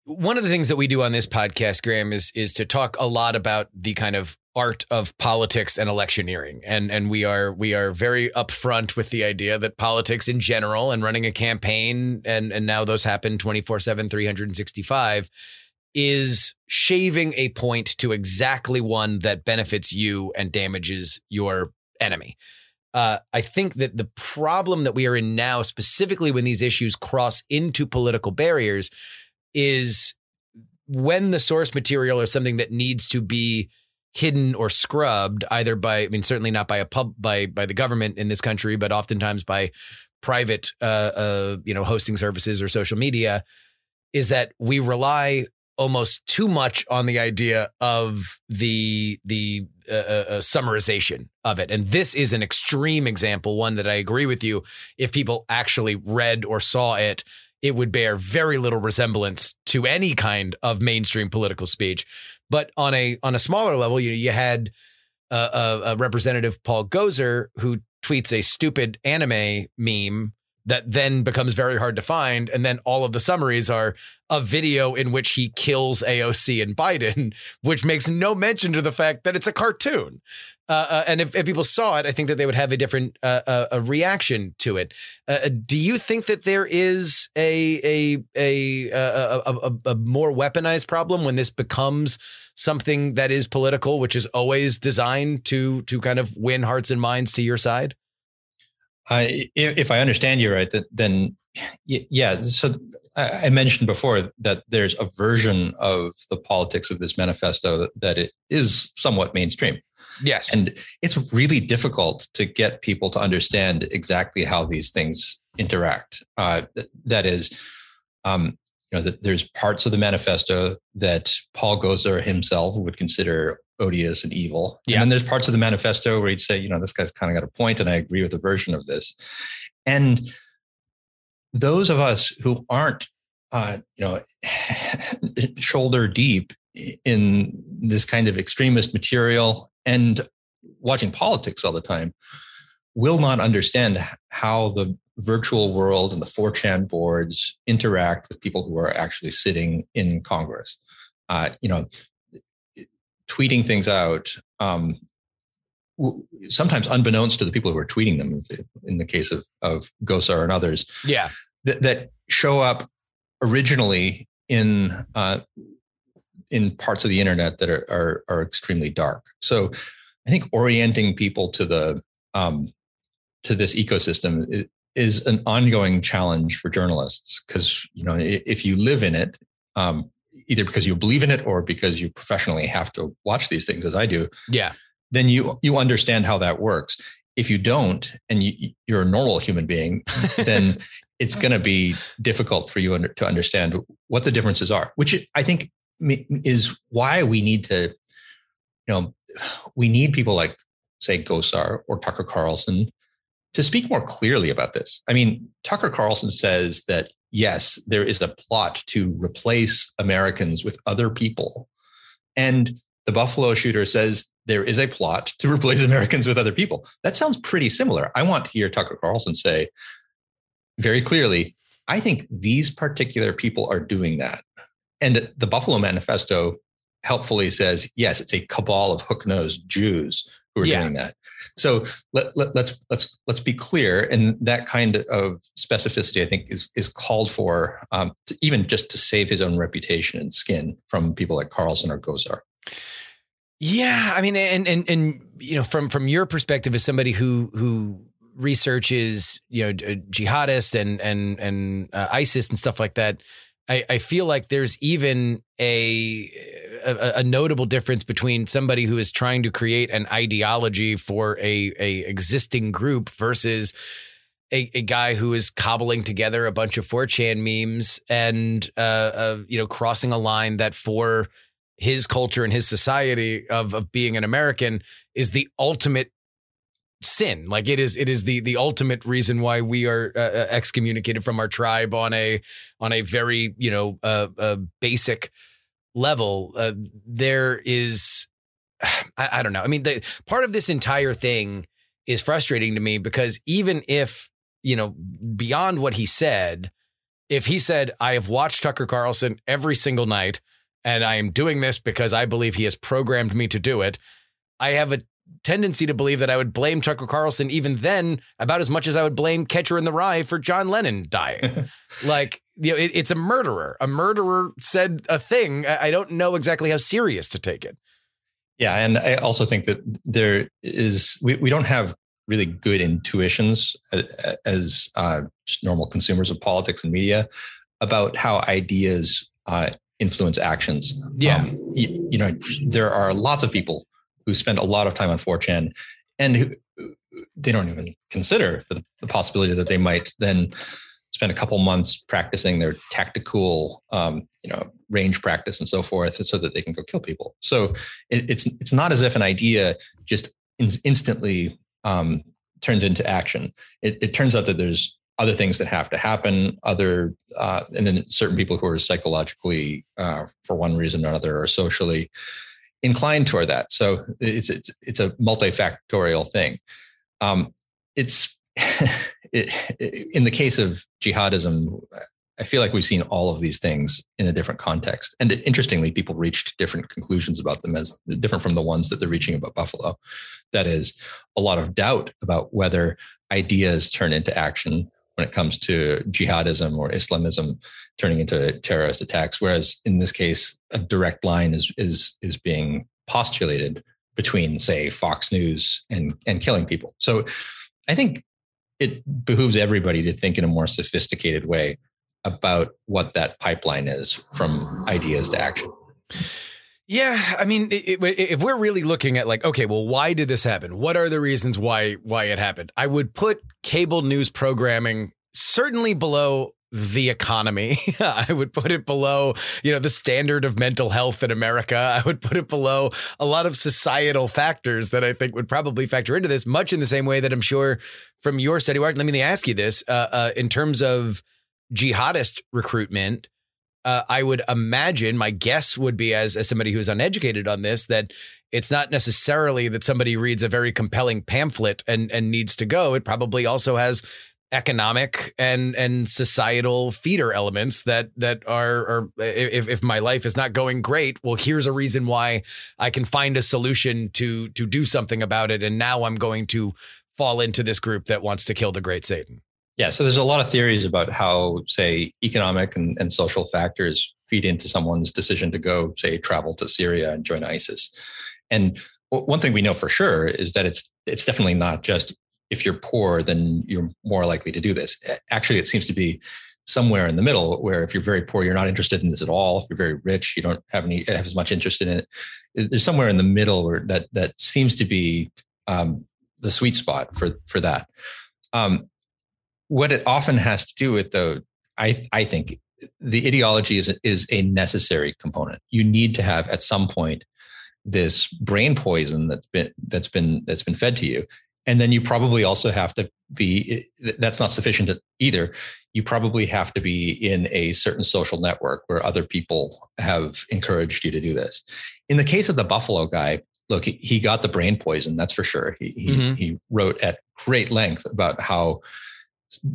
one of the things that we do on this podcast, Graeme, is is to talk a lot about the kind of art of politics and electioneering. And and we are we are very upfront with the idea that politics in general and running a campaign and and now those happen 24/7 365 is shaving a point to exactly one that benefits you and damages your enemy. Uh, I think that the problem that we are in now, specifically when these issues cross into political barriers, is when the source material is something that needs to be hidden or scrubbed either by I mean certainly not by a pub by by the government in this country but oftentimes by private uh, uh you know hosting services or social media is that we rely almost too much on the idea of the the a, a, summarization of it. And this is an extreme example, one that I agree with you. If people actually read or saw it, it would bear very little resemblance to any kind of mainstream political speech. But on a on a smaller level, you you had a, a, a representative Paul Gosar who tweets a stupid anime meme that then becomes very hard to find. And then all of the summaries are a video in which he kills AOC and Biden, [LAUGHS] which makes no mention to the fact that it's a cartoon. Uh, uh, and if, if, people saw it, I think that they would have a different uh, uh a reaction to it. Uh, uh, do you think that there is a a a, a a, a more weaponized problem when this becomes something that is political, which is always designed to to kind of win hearts and minds to your side? I, if I understand you right, then yeah. So I mentioned before that there's a version of the politics of this manifesto that, that it is somewhat mainstream. Yes, and it's really difficult to get people to understand exactly how these things interact. Uh, that is, um, you know, that there's parts of the manifesto that Paul Gosar himself would consider odious and evil. Yeah. And then there's parts of the manifesto where he'd say, you know, this guy's kind of got a point, and I agree with a version of this. And those of us who aren't, uh, you know, [LAUGHS] shoulder deep in this kind of extremist material and watching politics all the time will not understand how the virtual world and the 4chan boards interact with people who are actually sitting in Congress. Uh, you know, tweeting things out, um, sometimes unbeknownst to the people who are tweeting them, in the case of, of Gosar and others. Yeah. That, that show up originally in uh, in parts of the internet that are, are, are extremely dark. So I think orienting people to the um, to this ecosystem is, an ongoing challenge for journalists because you know if you live in it, um, either because you believe in it or because you professionally have to watch these things as I do. Yeah. Then you you understand how that works. If you don't and you, you're a normal human being, [LAUGHS] then it's going to be difficult for you under, to understand what the differences are, which I think is why we need to, you know, we need people like say Gosar or Tucker Carlson to speak more clearly about this. I mean, Tucker Carlson says that yes, there is a plot to replace Americans with other people. And the Buffalo shooter says there is a plot to [LAUGHS] replace Americans with other people. That sounds pretty similar. I want to hear Tucker Carlson say very clearly, I think these particular people are doing that. And the Buffalo Manifesto helpfully says, yes, it's a cabal of hook-nosed Jews who are yeah. doing that. So let, let, let's let's let's be clear, and that kind of specificity, I think, is is called for, um, to, even just to save his own reputation and skin from people like Carlson or Gosar. Yeah, I mean, and and and you know, from from your perspective as somebody who who researches, you know, jihadist and and and uh, ISIS and stuff like that. I, I feel like there's even a, a, a notable difference between somebody who is trying to create an ideology for a a existing group versus a, a guy who is cobbling together a bunch of 4chan memes and uh, uh, you know crossing a line that for his culture and his society of of being an American is the ultimate sin. Like it is it is the the ultimate reason why we are uh, uh, excommunicated from our tribe on a on a very you know uh, uh basic level. Uh, there is [SIGHS] I, I, don't know. I mean the part of this entire thing is frustrating to me because even if you know beyond what he said if he said i have watched tucker carlson every single night and i am doing this because i believe he has programmed me to do it I have a tendency to believe that I would blame Tucker Carlson even then about as much as I would blame Catcher in the Rye for John Lennon dying. [LAUGHS] like, you know, it, it's a murderer. A murderer said a thing. I don't know exactly how serious to take it. Yeah. And I also think that there is, we, we don't have really good intuitions as, as uh, just normal consumers of politics and media about how ideas uh, influence actions. Yeah. Um, you, you know, there are lots of people who spend a lot of time on 4chan and who, they don't even consider the, the, possibility that they might then spend a couple months practicing their tactical, um, you know, range practice and so forth, so that they can go kill people. So it, it's it's not as if an idea just in, instantly um, turns into action. It, it turns out that there's other things that have to happen other uh, and then certain people who are psychologically uh, for one reason or another or socially inclined toward that so it's it's, it's a multifactorial thing um, it's [LAUGHS] it, in the case of jihadism I feel like we've seen all of these things in a different context. And interestingly, people reached different conclusions about them as different from the ones that they're reaching about Buffalo. That is a lot of doubt about whether ideas turn into action when it comes to jihadism or Islamism turning into terrorist attacks. Whereas in this case, a direct line is is is being postulated between, say, Fox News and and killing people. So I think it behooves everybody to think in a more sophisticated way about what that pipeline is from ideas to action. Yeah, I mean, if we're really looking at like, okay, well, why did this happen? What are the reasons why why it happened? I would put cable news programming certainly below the economy. [LAUGHS] I would put it below, you know, the standard of mental health in America. I would put it below a lot of societal factors that I think would probably factor into this, much in the same way that I'm sure from your study, Let me ask you this: uh, uh, in terms of jihadist recruitment, uh, I would imagine my guess would be as as somebody who's uneducated on this that it's not necessarily that somebody reads a very compelling pamphlet and and needs to go. It probably also has economic and and societal feeder elements that that are if if my life is not going great well here's a reason why I can find a solution to to do something about it and now I'm going to fall into this group that wants to kill the great satan yeah, so there's a lot of theories about how, say, economic and, and social factors feed into someone's decision to go, say, travel to Syria and join ISIS. And one thing we know for sure is that it's it's definitely not just if you're poor, then you're more likely to do this. Actually, it seems to be somewhere in the middle where if you're very poor, you're not interested in this at all. If you're very rich, you don't have any have as much interest in it. There's somewhere in the middle where that that seems to be um, the sweet spot for for that. Um, what it often has to do with though i i think the ideology is is a necessary component. You need to have at some point this brain poison that's been that's been that's been fed to you. And then you probably also have to be that's not sufficient either. You probably have to be in a certain social network where other people have encouraged you to do this. In the case of the buffalo guy look he got the brain poison that's for sure. He he, mm-hmm. he wrote at great length about how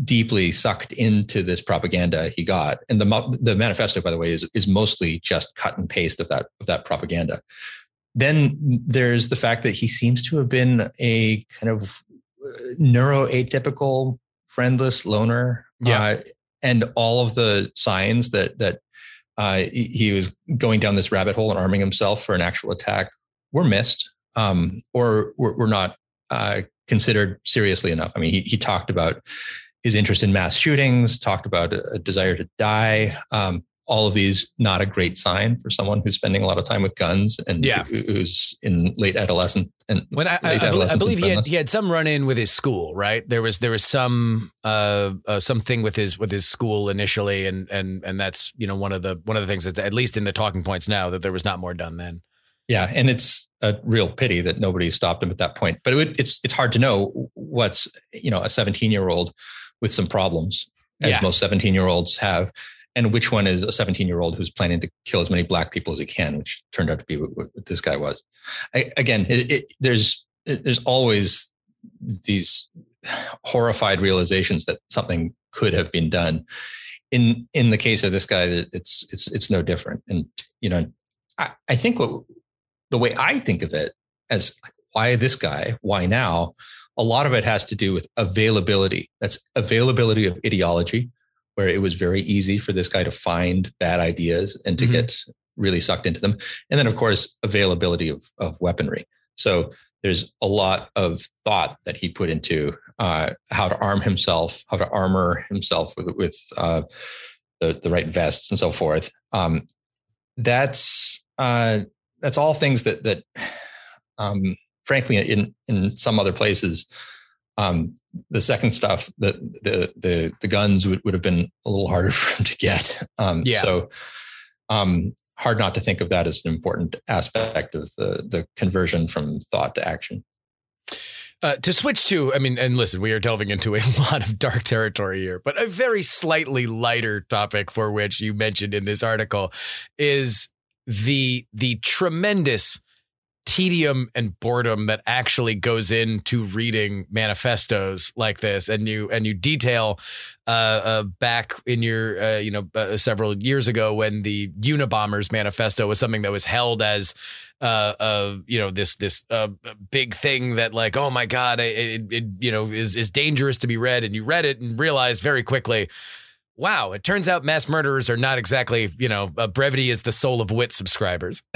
deeply sucked into this propaganda he got. And the the manifesto, by the way, is is mostly just cut and paste of that of that propaganda. Then there's the fact that he seems to have been a kind of uh, neuroatypical, friendless loner. Yeah. Uh, and all of the signs that that uh, he was going down this rabbit hole and arming himself for an actual attack were missed, um, or were, were not uh, considered seriously enough. I mean, he, he talked about his interest in mass shootings, talked about a, desire to die. Um, all of these not a great sign for someone who's spending a lot of time with guns and yeah. who's in late adolescent and when I, I, I believe he had, he had some run in with his school right there was there was some uh, uh something with his with his school initially and and and that's you know one of the one of the things that's at least in the talking points now that there was not more done then yeah, and it's a real pity that nobody stopped him at that point. But it would, it's it's hard to know what's you know a 17 year old with some problems, as yeah. most 17 year olds have, and which one is a 17 year old who's planning to kill as many black people as he can, which turned out to be what, what this guy was. I, again, it, it, there's there's always these horrified realizations that something could have been done. In in the case of this guy, it's it's it's no different. And you know, I, I think what the way I think of it as why this guy, why now, a lot of it has to do with availability. That's availability of ideology, where it was very easy for this guy to find bad ideas and to mm-hmm. get really sucked into them. And then, of course, availability of, of weaponry. So there's a lot of thought that he put into uh, how to arm himself, how to armor himself with, with uh, the, the right vests and so forth. Um, that's uh, that's all things that that [SIGHS] um, frankly in in some other places Um, the second stuff, the the the the guns would, would have been a little harder [LAUGHS] for him to get. Um, yeah. So um, hard not to think of that as an important aspect of the the conversion from thought to action. Uh, to switch to, I mean, and listen, we are delving into a [LAUGHS] lot of dark territory here, but a very slightly lighter topic for which you mentioned in this article is the the tremendous tedium and boredom that actually goes into reading manifestos like this and you and you detail uh, uh, back in your uh, you know uh, several years ago when the Unabombers manifesto was something that was held as uh, uh you know this this big thing that like oh my god it, it, you know is is dangerous to be read and you read it and realized very quickly wow, it turns out mass murderers are not exactly, you know, uh, brevity is the soul of wit subscribers. [LAUGHS]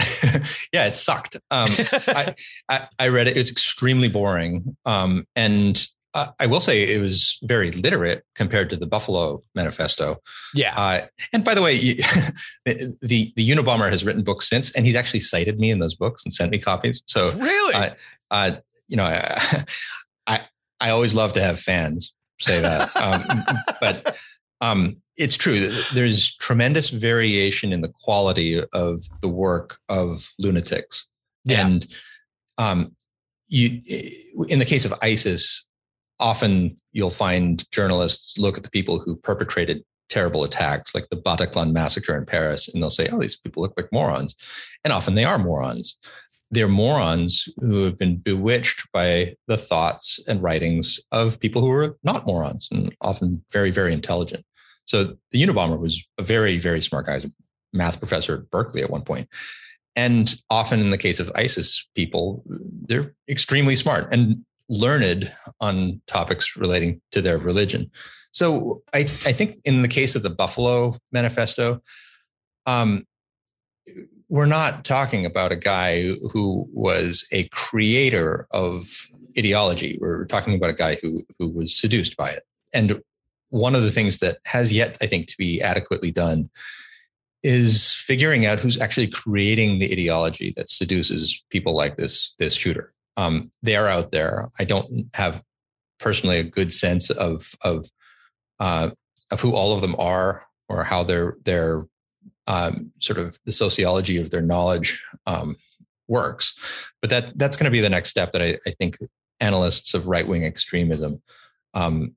yeah, it sucked. Um, [LAUGHS] I, I, I, read it. It's extremely boring. Um, and uh, I will say it was very literate compared to the Buffalo Manifesto. Yeah. Uh, and by the way, [LAUGHS] the, the, the Unabomber has written books since, and he's actually cited me in those books and sent me copies. So really, you know, I, I, I always love to have fans say that. Um, but um, it's true. There's tremendous variation in the quality of the work of lunatics, yeah. and um, you, in the case of ISIS, often you'll find journalists look at the people who perpetrated terrible attacks, like the Bataclan massacre in Paris, and they'll say, "Oh, these people look like morons," and often they are morons. They're morons who have been bewitched by the thoughts and writings of people who are not morons and often very, very intelligent. So the Unabomber was a very, very smart guy. A math professor at Berkeley at one point. And often in the case of ISIS people, they're extremely smart and learned on topics relating to their religion. So I, I think in the case of the Buffalo Manifesto, um, we're not talking about a guy who was a creator of ideology. We're talking about a guy who who was seduced by it. And one of the things that has yet, I think, to be adequately done is figuring out who's actually creating the ideology that seduces people like this this shooter. Um, they are out there. I don't have personally a good sense of of uh, of who all of them are or how their their um, sort of the sociology of their knowledge um, works. But that that's going to be the next step that I, I think analysts of right wing extremism um,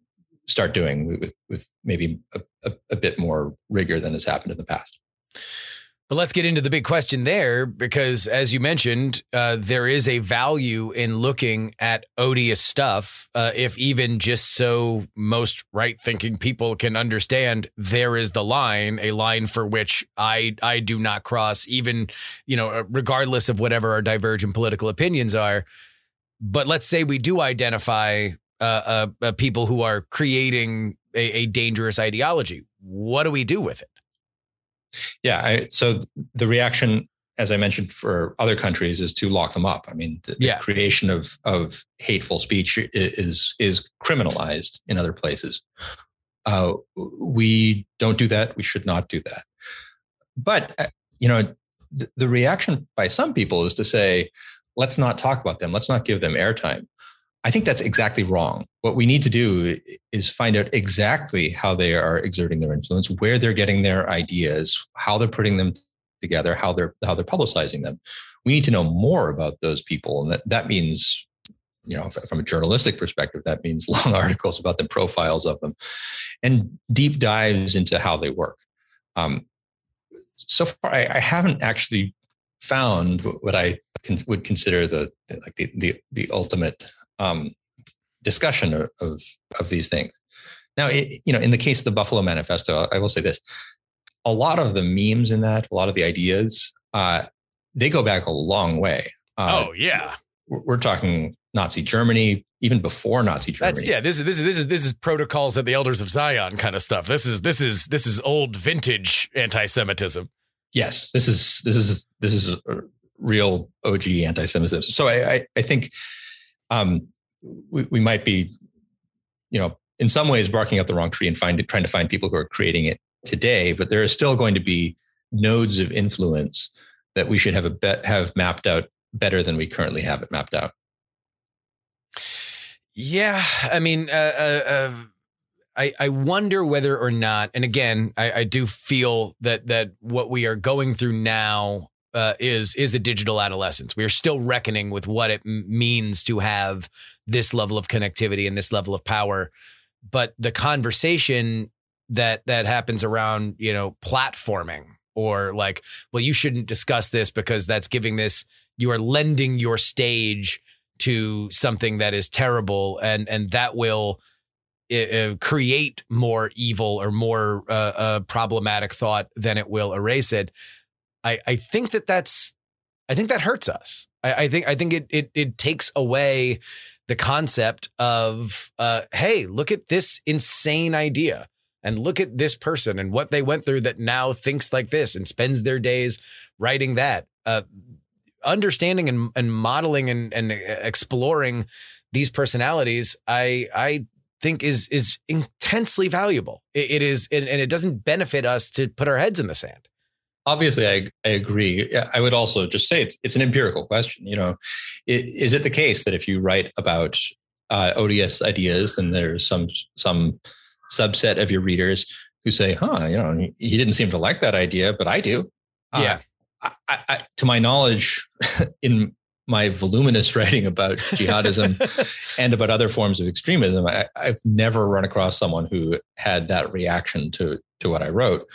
start doing with, with maybe a, a, a bit more rigor than has happened in the past. But let's get into the big question there, because as you mentioned, uh, there is a value in looking at odious stuff, uh, if even just so most right-thinking people can understand there is the line, a line for which I I do not cross, even you know, regardless of whatever our divergent political opinions are. But let's say we do identify uh, uh, uh, people who are creating a, a, dangerous ideology. What do we do with it? Yeah, I, so the reaction, as I mentioned, for other countries is to lock them up. I mean, the, yeah. creation of of hateful speech is is criminalized in other places. Uh, we don't do that. We should not do that. But uh, you know, the, the reaction by some people is to say, let's not talk about them. Let's not give them airtime. I think that's exactly wrong. What we need to do is find out exactly how they are exerting their influence, where they're getting their ideas, how they're putting them together, how they're how they're publicizing them. We need to know more about those people, and that that means, you know, from a journalistic perspective, that means [LAUGHS] long articles about them, profiles of them, and deep dives into how they work. Um, so far, I, I haven't actually found what I would consider the like the the, the ultimate um, discussion of, of, of these things. Now, it, you know, in the case of the Buffalo Manifesto, I will say this: a lot of the memes in that, a lot of the ideas, uh, they go back a long way. Uh, oh yeah, we're talking Nazi Germany, even before Nazi Germany. That's, yeah, this is this is this is this is protocols at the Elders of Zion kind of stuff. This is this is this is old vintage anti-Semitism. Yes, this is this is this is real OG anti-Semitism. So I I, I think um, we, we might be, you know, in some ways barking up the wrong tree and find trying to find people who are creating it today. But there are still going to be nodes of influence that we should have a bet have mapped out better than we currently have it mapped out. Yeah, I mean, uh, uh, uh, I I wonder whether or not, and again, I, I do feel that that what we are going through now uh, is is a digital adolescence. We are still reckoning with what it means to have this level of connectivity and this level of power. But the conversation that that happens around you know platforming or like, well, you shouldn't discuss this because that's giving this you are lending your stage to something that is terrible and and that will uh, create more evil or more uh, uh, problematic thought than it will erase it. I I think that that's I think that hurts us. I, I think I think it it it takes away the concept of uh, hey, look at this insane idea and look at this person and what they went through that now thinks like this and spends their days writing that. Uh, understanding and, and modeling and, and exploring these personalities, I I think is is intensely valuable. it, it is, and, and it doesn't benefit us to put our heads in the sand. Obviously, I, I agree. I would also just say it's it's an empirical question. You know, it, is it the case that if you write about uh, ODS ideas, then there's some some subset of your readers who say, "Huh, you know, he didn't seem to like that idea, but I do." Uh, yeah. I, I, to my knowledge, [LAUGHS] in my voluminous [LAUGHS] writing about jihadism [LAUGHS] and about other forms of extremism, I, have never run across someone who had that reaction to to what I wrote.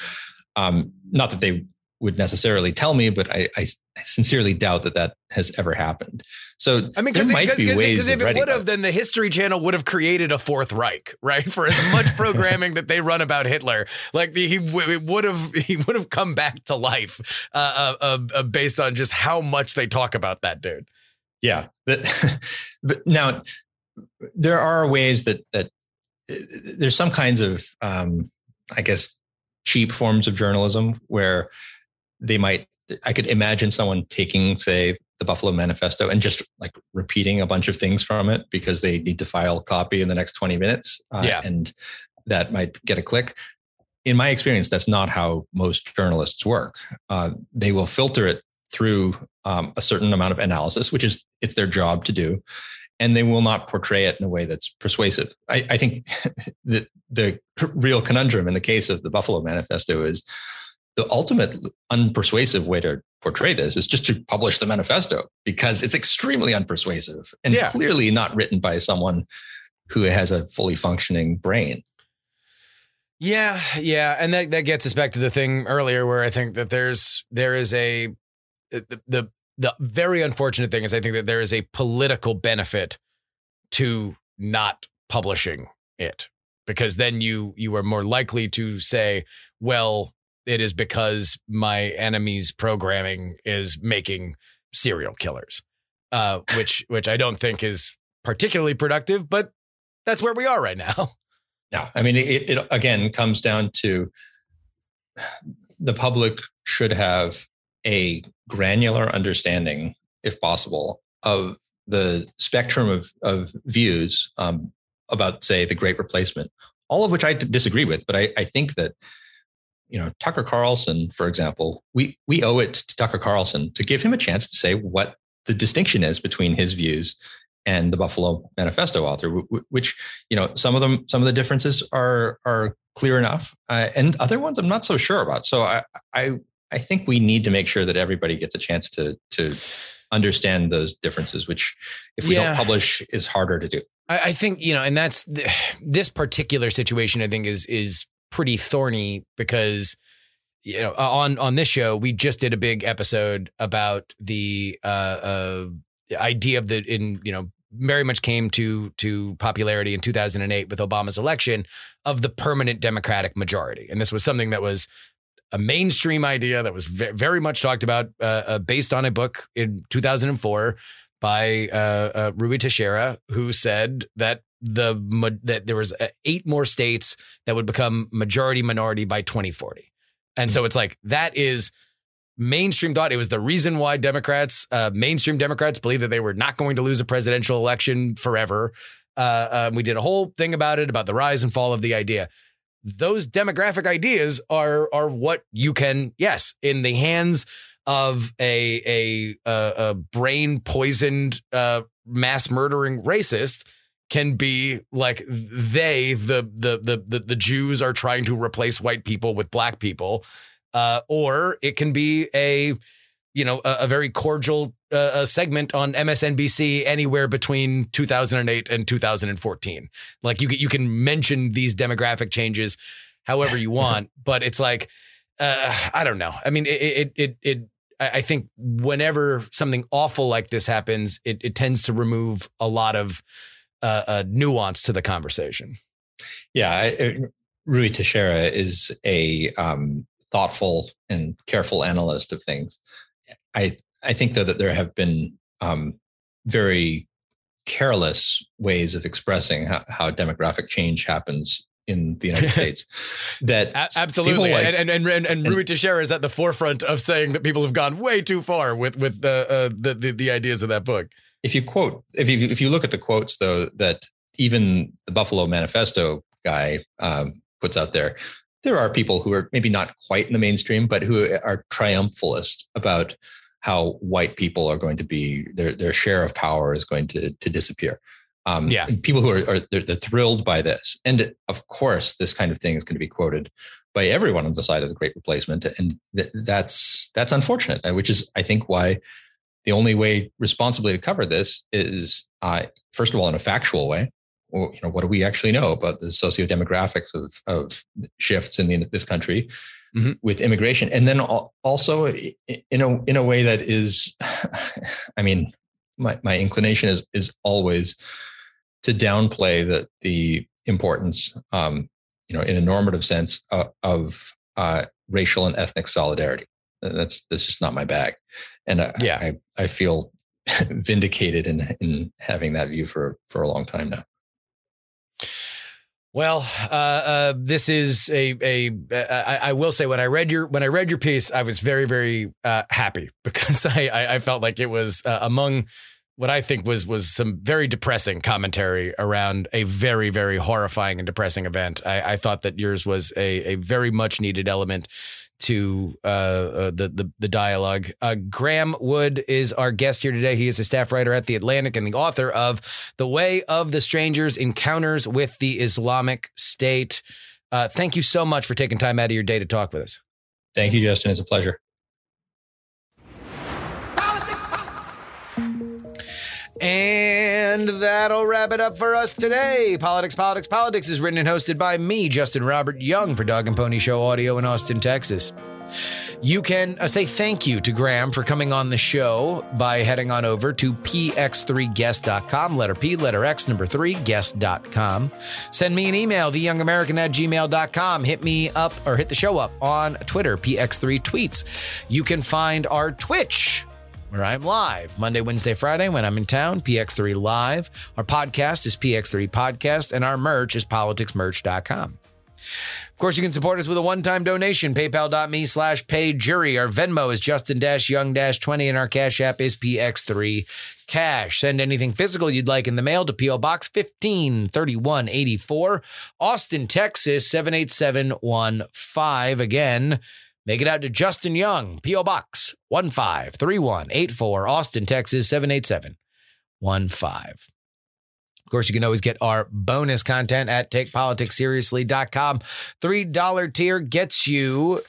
Um, not that they would necessarily tell me, but I, I, sincerely doubt that that has ever happened. So I mean, there might because if it would have, then the History Channel would have created a Fourth Reich, [LAUGHS] right? For as much [LAUGHS] programming that they run about Hitler, like the, he would have [LAUGHS] he would have come back to life uh, uh, uh, based on just how much they talk about that dude. Yeah, but, but now there are ways that that uh, there's some kinds of um, I guess cheap forms of journalism where they might I could imagine someone taking, say, the Buffalo Manifesto and just like repeating a bunch of things from it because they need to file copy in the next 20 minutes. Uh, yeah. And that might get a click. In my experience, that's not how most journalists work. Uh, they will filter it through um, a certain amount of analysis, which is it's their job to do, and they will not portray it in a way that's persuasive. I, I think [LAUGHS] that the real conundrum in the case of the Buffalo Manifesto is the ultimate unpersuasive way to portray this is just to publish the manifesto because it's extremely unpersuasive and yeah. clearly not written by someone who has a fully functioning brain. Yeah, yeah, and that that gets us back to the thing earlier where I think that there's there is a the the, the very unfortunate thing is I think that there is a political benefit to not publishing it because then you you are more likely to say, well, it is because my enemy's programming is making serial killers, uh, [LAUGHS] which which I don't think is particularly productive, but that's where we are right now. [LAUGHS] Yeah, I mean, it, it again comes down to the public should have a granular understanding, if possible, of the spectrum of of views um, about, say, the Great Replacement. All of which I disagree with, but I, I think that you know Tucker Carlson, for example, we we owe it to Tucker Carlson to give him a chance to say what the distinction is between his views and the Buffalo Manifesto author, which you know some of them some of the differences are are clear enough, uh, and other ones I'm not so sure about. So I I I think we need to make sure that everybody gets a chance to to understand those differences, which if we yeah. don't publish is harder to do. I, I think you know, and that's the, [SIGHS] this particular situation. I think is is pretty thorny because you know on on this show we just did a big episode about the uh, uh idea of the in you know very much came to to popularity in 2008 with Obama's election of the permanent democratic majority. And this was something that was a mainstream idea that was very much talked about uh, uh, based on a book in 2004 by uh, uh, Ruy Teixeira who said that the that there was uh, eight more states that would become majority minority by 2040. And so it's like that is mainstream thought. It was the reason why Democrats, uh, mainstream Democrats, believe that they were not going to lose a presidential election forever. Uh, uh, we did a whole thing about it, about the rise and fall of the idea. Those demographic ideas are are what you can, yes, in the hands of a a, a, a brain poisoned, uh, mass murdering racist can be like they the the the the, the Jews are trying to replace white people with black people, uh, or it can be a you know a, a very cordial uh, segment on MSNBC anywhere between 2008 and 2014. Like you you can mention these demographic changes however you [LAUGHS] want, but it's like uh, I don't know. I mean, it it it. it I think whenever something awful like this happens, it, it tends to remove a lot of uh, uh, nuance to the conversation. Yeah, I, Ruy Teixeira is a um, thoughtful and careful analyst of things. I I think though that there have been um, very careless ways of expressing how, how demographic change happens in the United [LAUGHS] States. That absolutely, like, and, and and and Ruy Teixeira is at the forefront of saying that people have gone way too far with with the, uh, the, the the ideas of that book. If you quote, if you if you look at the quotes though, that even the Buffalo Manifesto guy um, puts out there, there are people who are maybe not quite in the mainstream, but who are triumphalist about how white people are going to be their their share of power is going to to disappear. Um, yeah, people who are, are they're, they're, thrilled by this, and of course, this kind of thing is going to be quoted by everyone on the side of the Great Replacement, and th- that's that's unfortunate. Which is, I think, why the only way responsibly to cover this is, uh, first of all, in a factual way. Well, you know, what do we actually know about the socio-demographics of of shifts in the, this country? mm-hmm. with immigration, and then also in a in a way that is, [LAUGHS] I mean, my my inclination is is always to downplay the the importance, um, you know, in a normative sense uh, of uh, racial and ethnic solidarity. That's that's just not my bag, and I, yeah, I, I feel [LAUGHS] vindicated in in having that view for for a long time now. Well, uh, uh, this is a a. I, I will say when I read your when I read your piece, I was very very uh, happy [LAUGHS] because I, I, I felt like it was uh, among what I think was was some very depressing commentary around a very very horrifying and depressing event. I, I thought that yours was a a very much needed element to uh, uh, the, the, the dialogue. Uh, Graeme Wood is our guest here today. He is a staff writer at the Atlantic and the author of "The Way of the Strangers: Encounters with the Islamic State." Uh, thank you so much for taking time out of your day to talk with us. Thank you, Justin. It's a pleasure. And that'll wrap it up for us today. Politics, Politics, Politics is written and hosted by me, Justin Robert Young, for Dog and Pony Show Audio in Austin, Texas. You can uh, say thank you to Graeme for coming on the show by heading on over to px3guest.com, letter P, letter X, number three, guest.com. Send me an email, theyoungamerican at gmail.com. Hit me up or hit the show up on Twitter, px3 tweets. You can find our Twitch where I'm live Monday, Wednesday, Friday when I'm in town, PX3 Live. Our podcast is PX3 Podcast, and our merch is politicsmerch.com. Of course, you can support us with a one-time donation, paypal.me slash payjury. Our Venmo is Justin-Young-20, and our Cash App is PX3 Cash. Send anything physical you'd like in the mail to P.O. Box 153184, Austin, Texas 78715. Again, Make it out to Justin Young, P.O. Box 153184, Austin, Texas 78715. Of course, you can always get our bonus content at takepoliticsseriously.com. $3 tier gets you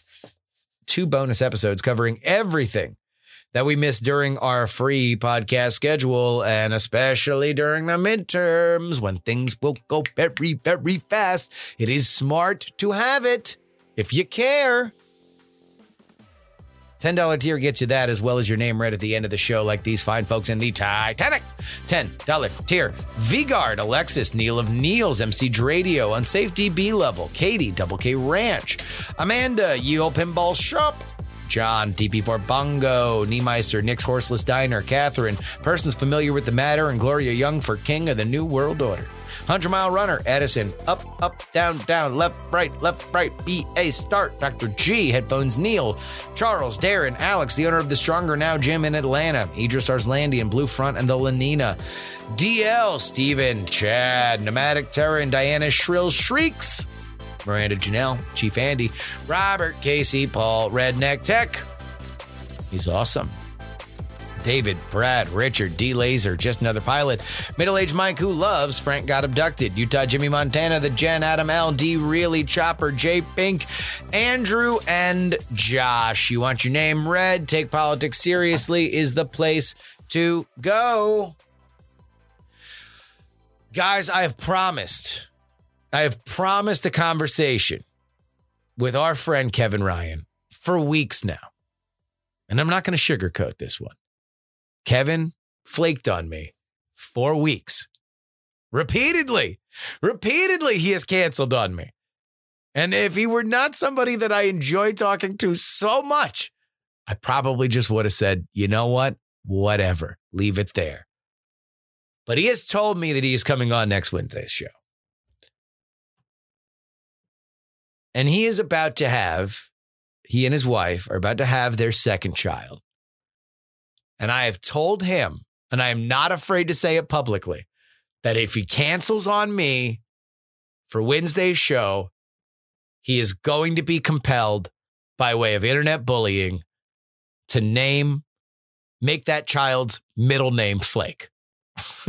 two bonus episodes covering everything that we missed during our free podcast schedule, and especially during the midterms when things will go very, very fast. It is smart to have it if you care. $10 tier gets you that as well as your name read at the end of the show, like these fine folks in the Titanic. $10 tier. V-Guard, Alexis, Neil of Neils, MC Dradio, Unsafe DB Level, Katie, Double K Ranch, Amanda, Yeo Pinball Shop, John, DP4 Bongo, Niemeister, Nick's Horseless Diner, Catherine, persons familiar with the matter, and Gloria Young for King of the New World Order. 100 mile runner, Edison, up, up, down, down, left, right, left, right, BA, start, Dr. G, headphones, Neil, Charles, Darren, Alex, the owner of the Stronger Now gym in Atlanta, Idris Arslandy and Blue Front and the Lenina, DL, Steven, Chad, Nomadic Terror, and Diana Shrill Shrieks, Miranda Janelle, Chief Andy, Robert, Casey, Paul, Redneck Tech. He's awesome. David, Brad, Richard, D. Laser, just another pilot. Middle aged Mike who loves Frank got abducted. Utah Jimmy Montana, the Jen Adam L. D. Really Chopper, J. Pink, Andrew, and Josh. You want your name read? Take politics seriously is the place to go. Guys, I have promised. I have promised a conversation with our friend Kevin Ryan for weeks now. And I'm not going to sugarcoat this one. Kevin flaked on me four weeks. Repeatedly, repeatedly, he has canceled on me. And if he were not somebody that I enjoy talking to so much, I probably just would have said, you know what? Whatever, leave it there. But he has told me that he is coming on next Wednesday's show. And he is about to have, he and his wife are about to have their second child. And I have told him, and I am not afraid to say it publicly, that if he cancels on me for Wednesday's show, he is going to be compelled by way of internet bullying to name, make that child's middle name Flake.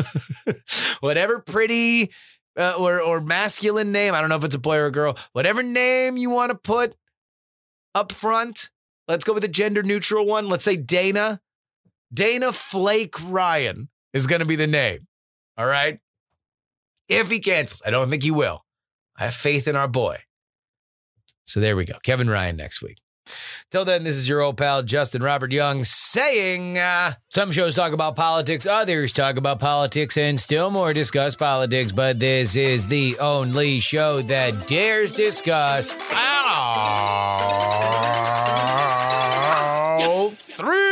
[LAUGHS] Whatever pretty uh, or, or masculine name, I don't know if it's a boy or a girl, whatever name you want to put up front, let's go with a gender neutral one. Let's say Dana. Dana Flake Ryan is going to be the name. All right. If he cancels, I don't think he will. I have faith in our boy. So there we go. Kevin Ryan next week. Till then, this is your old pal Justin Robert Young saying uh, some shows talk about politics, others talk about politics, and still more discuss politics. But this is the only show that dares discuss. [LAUGHS] All three.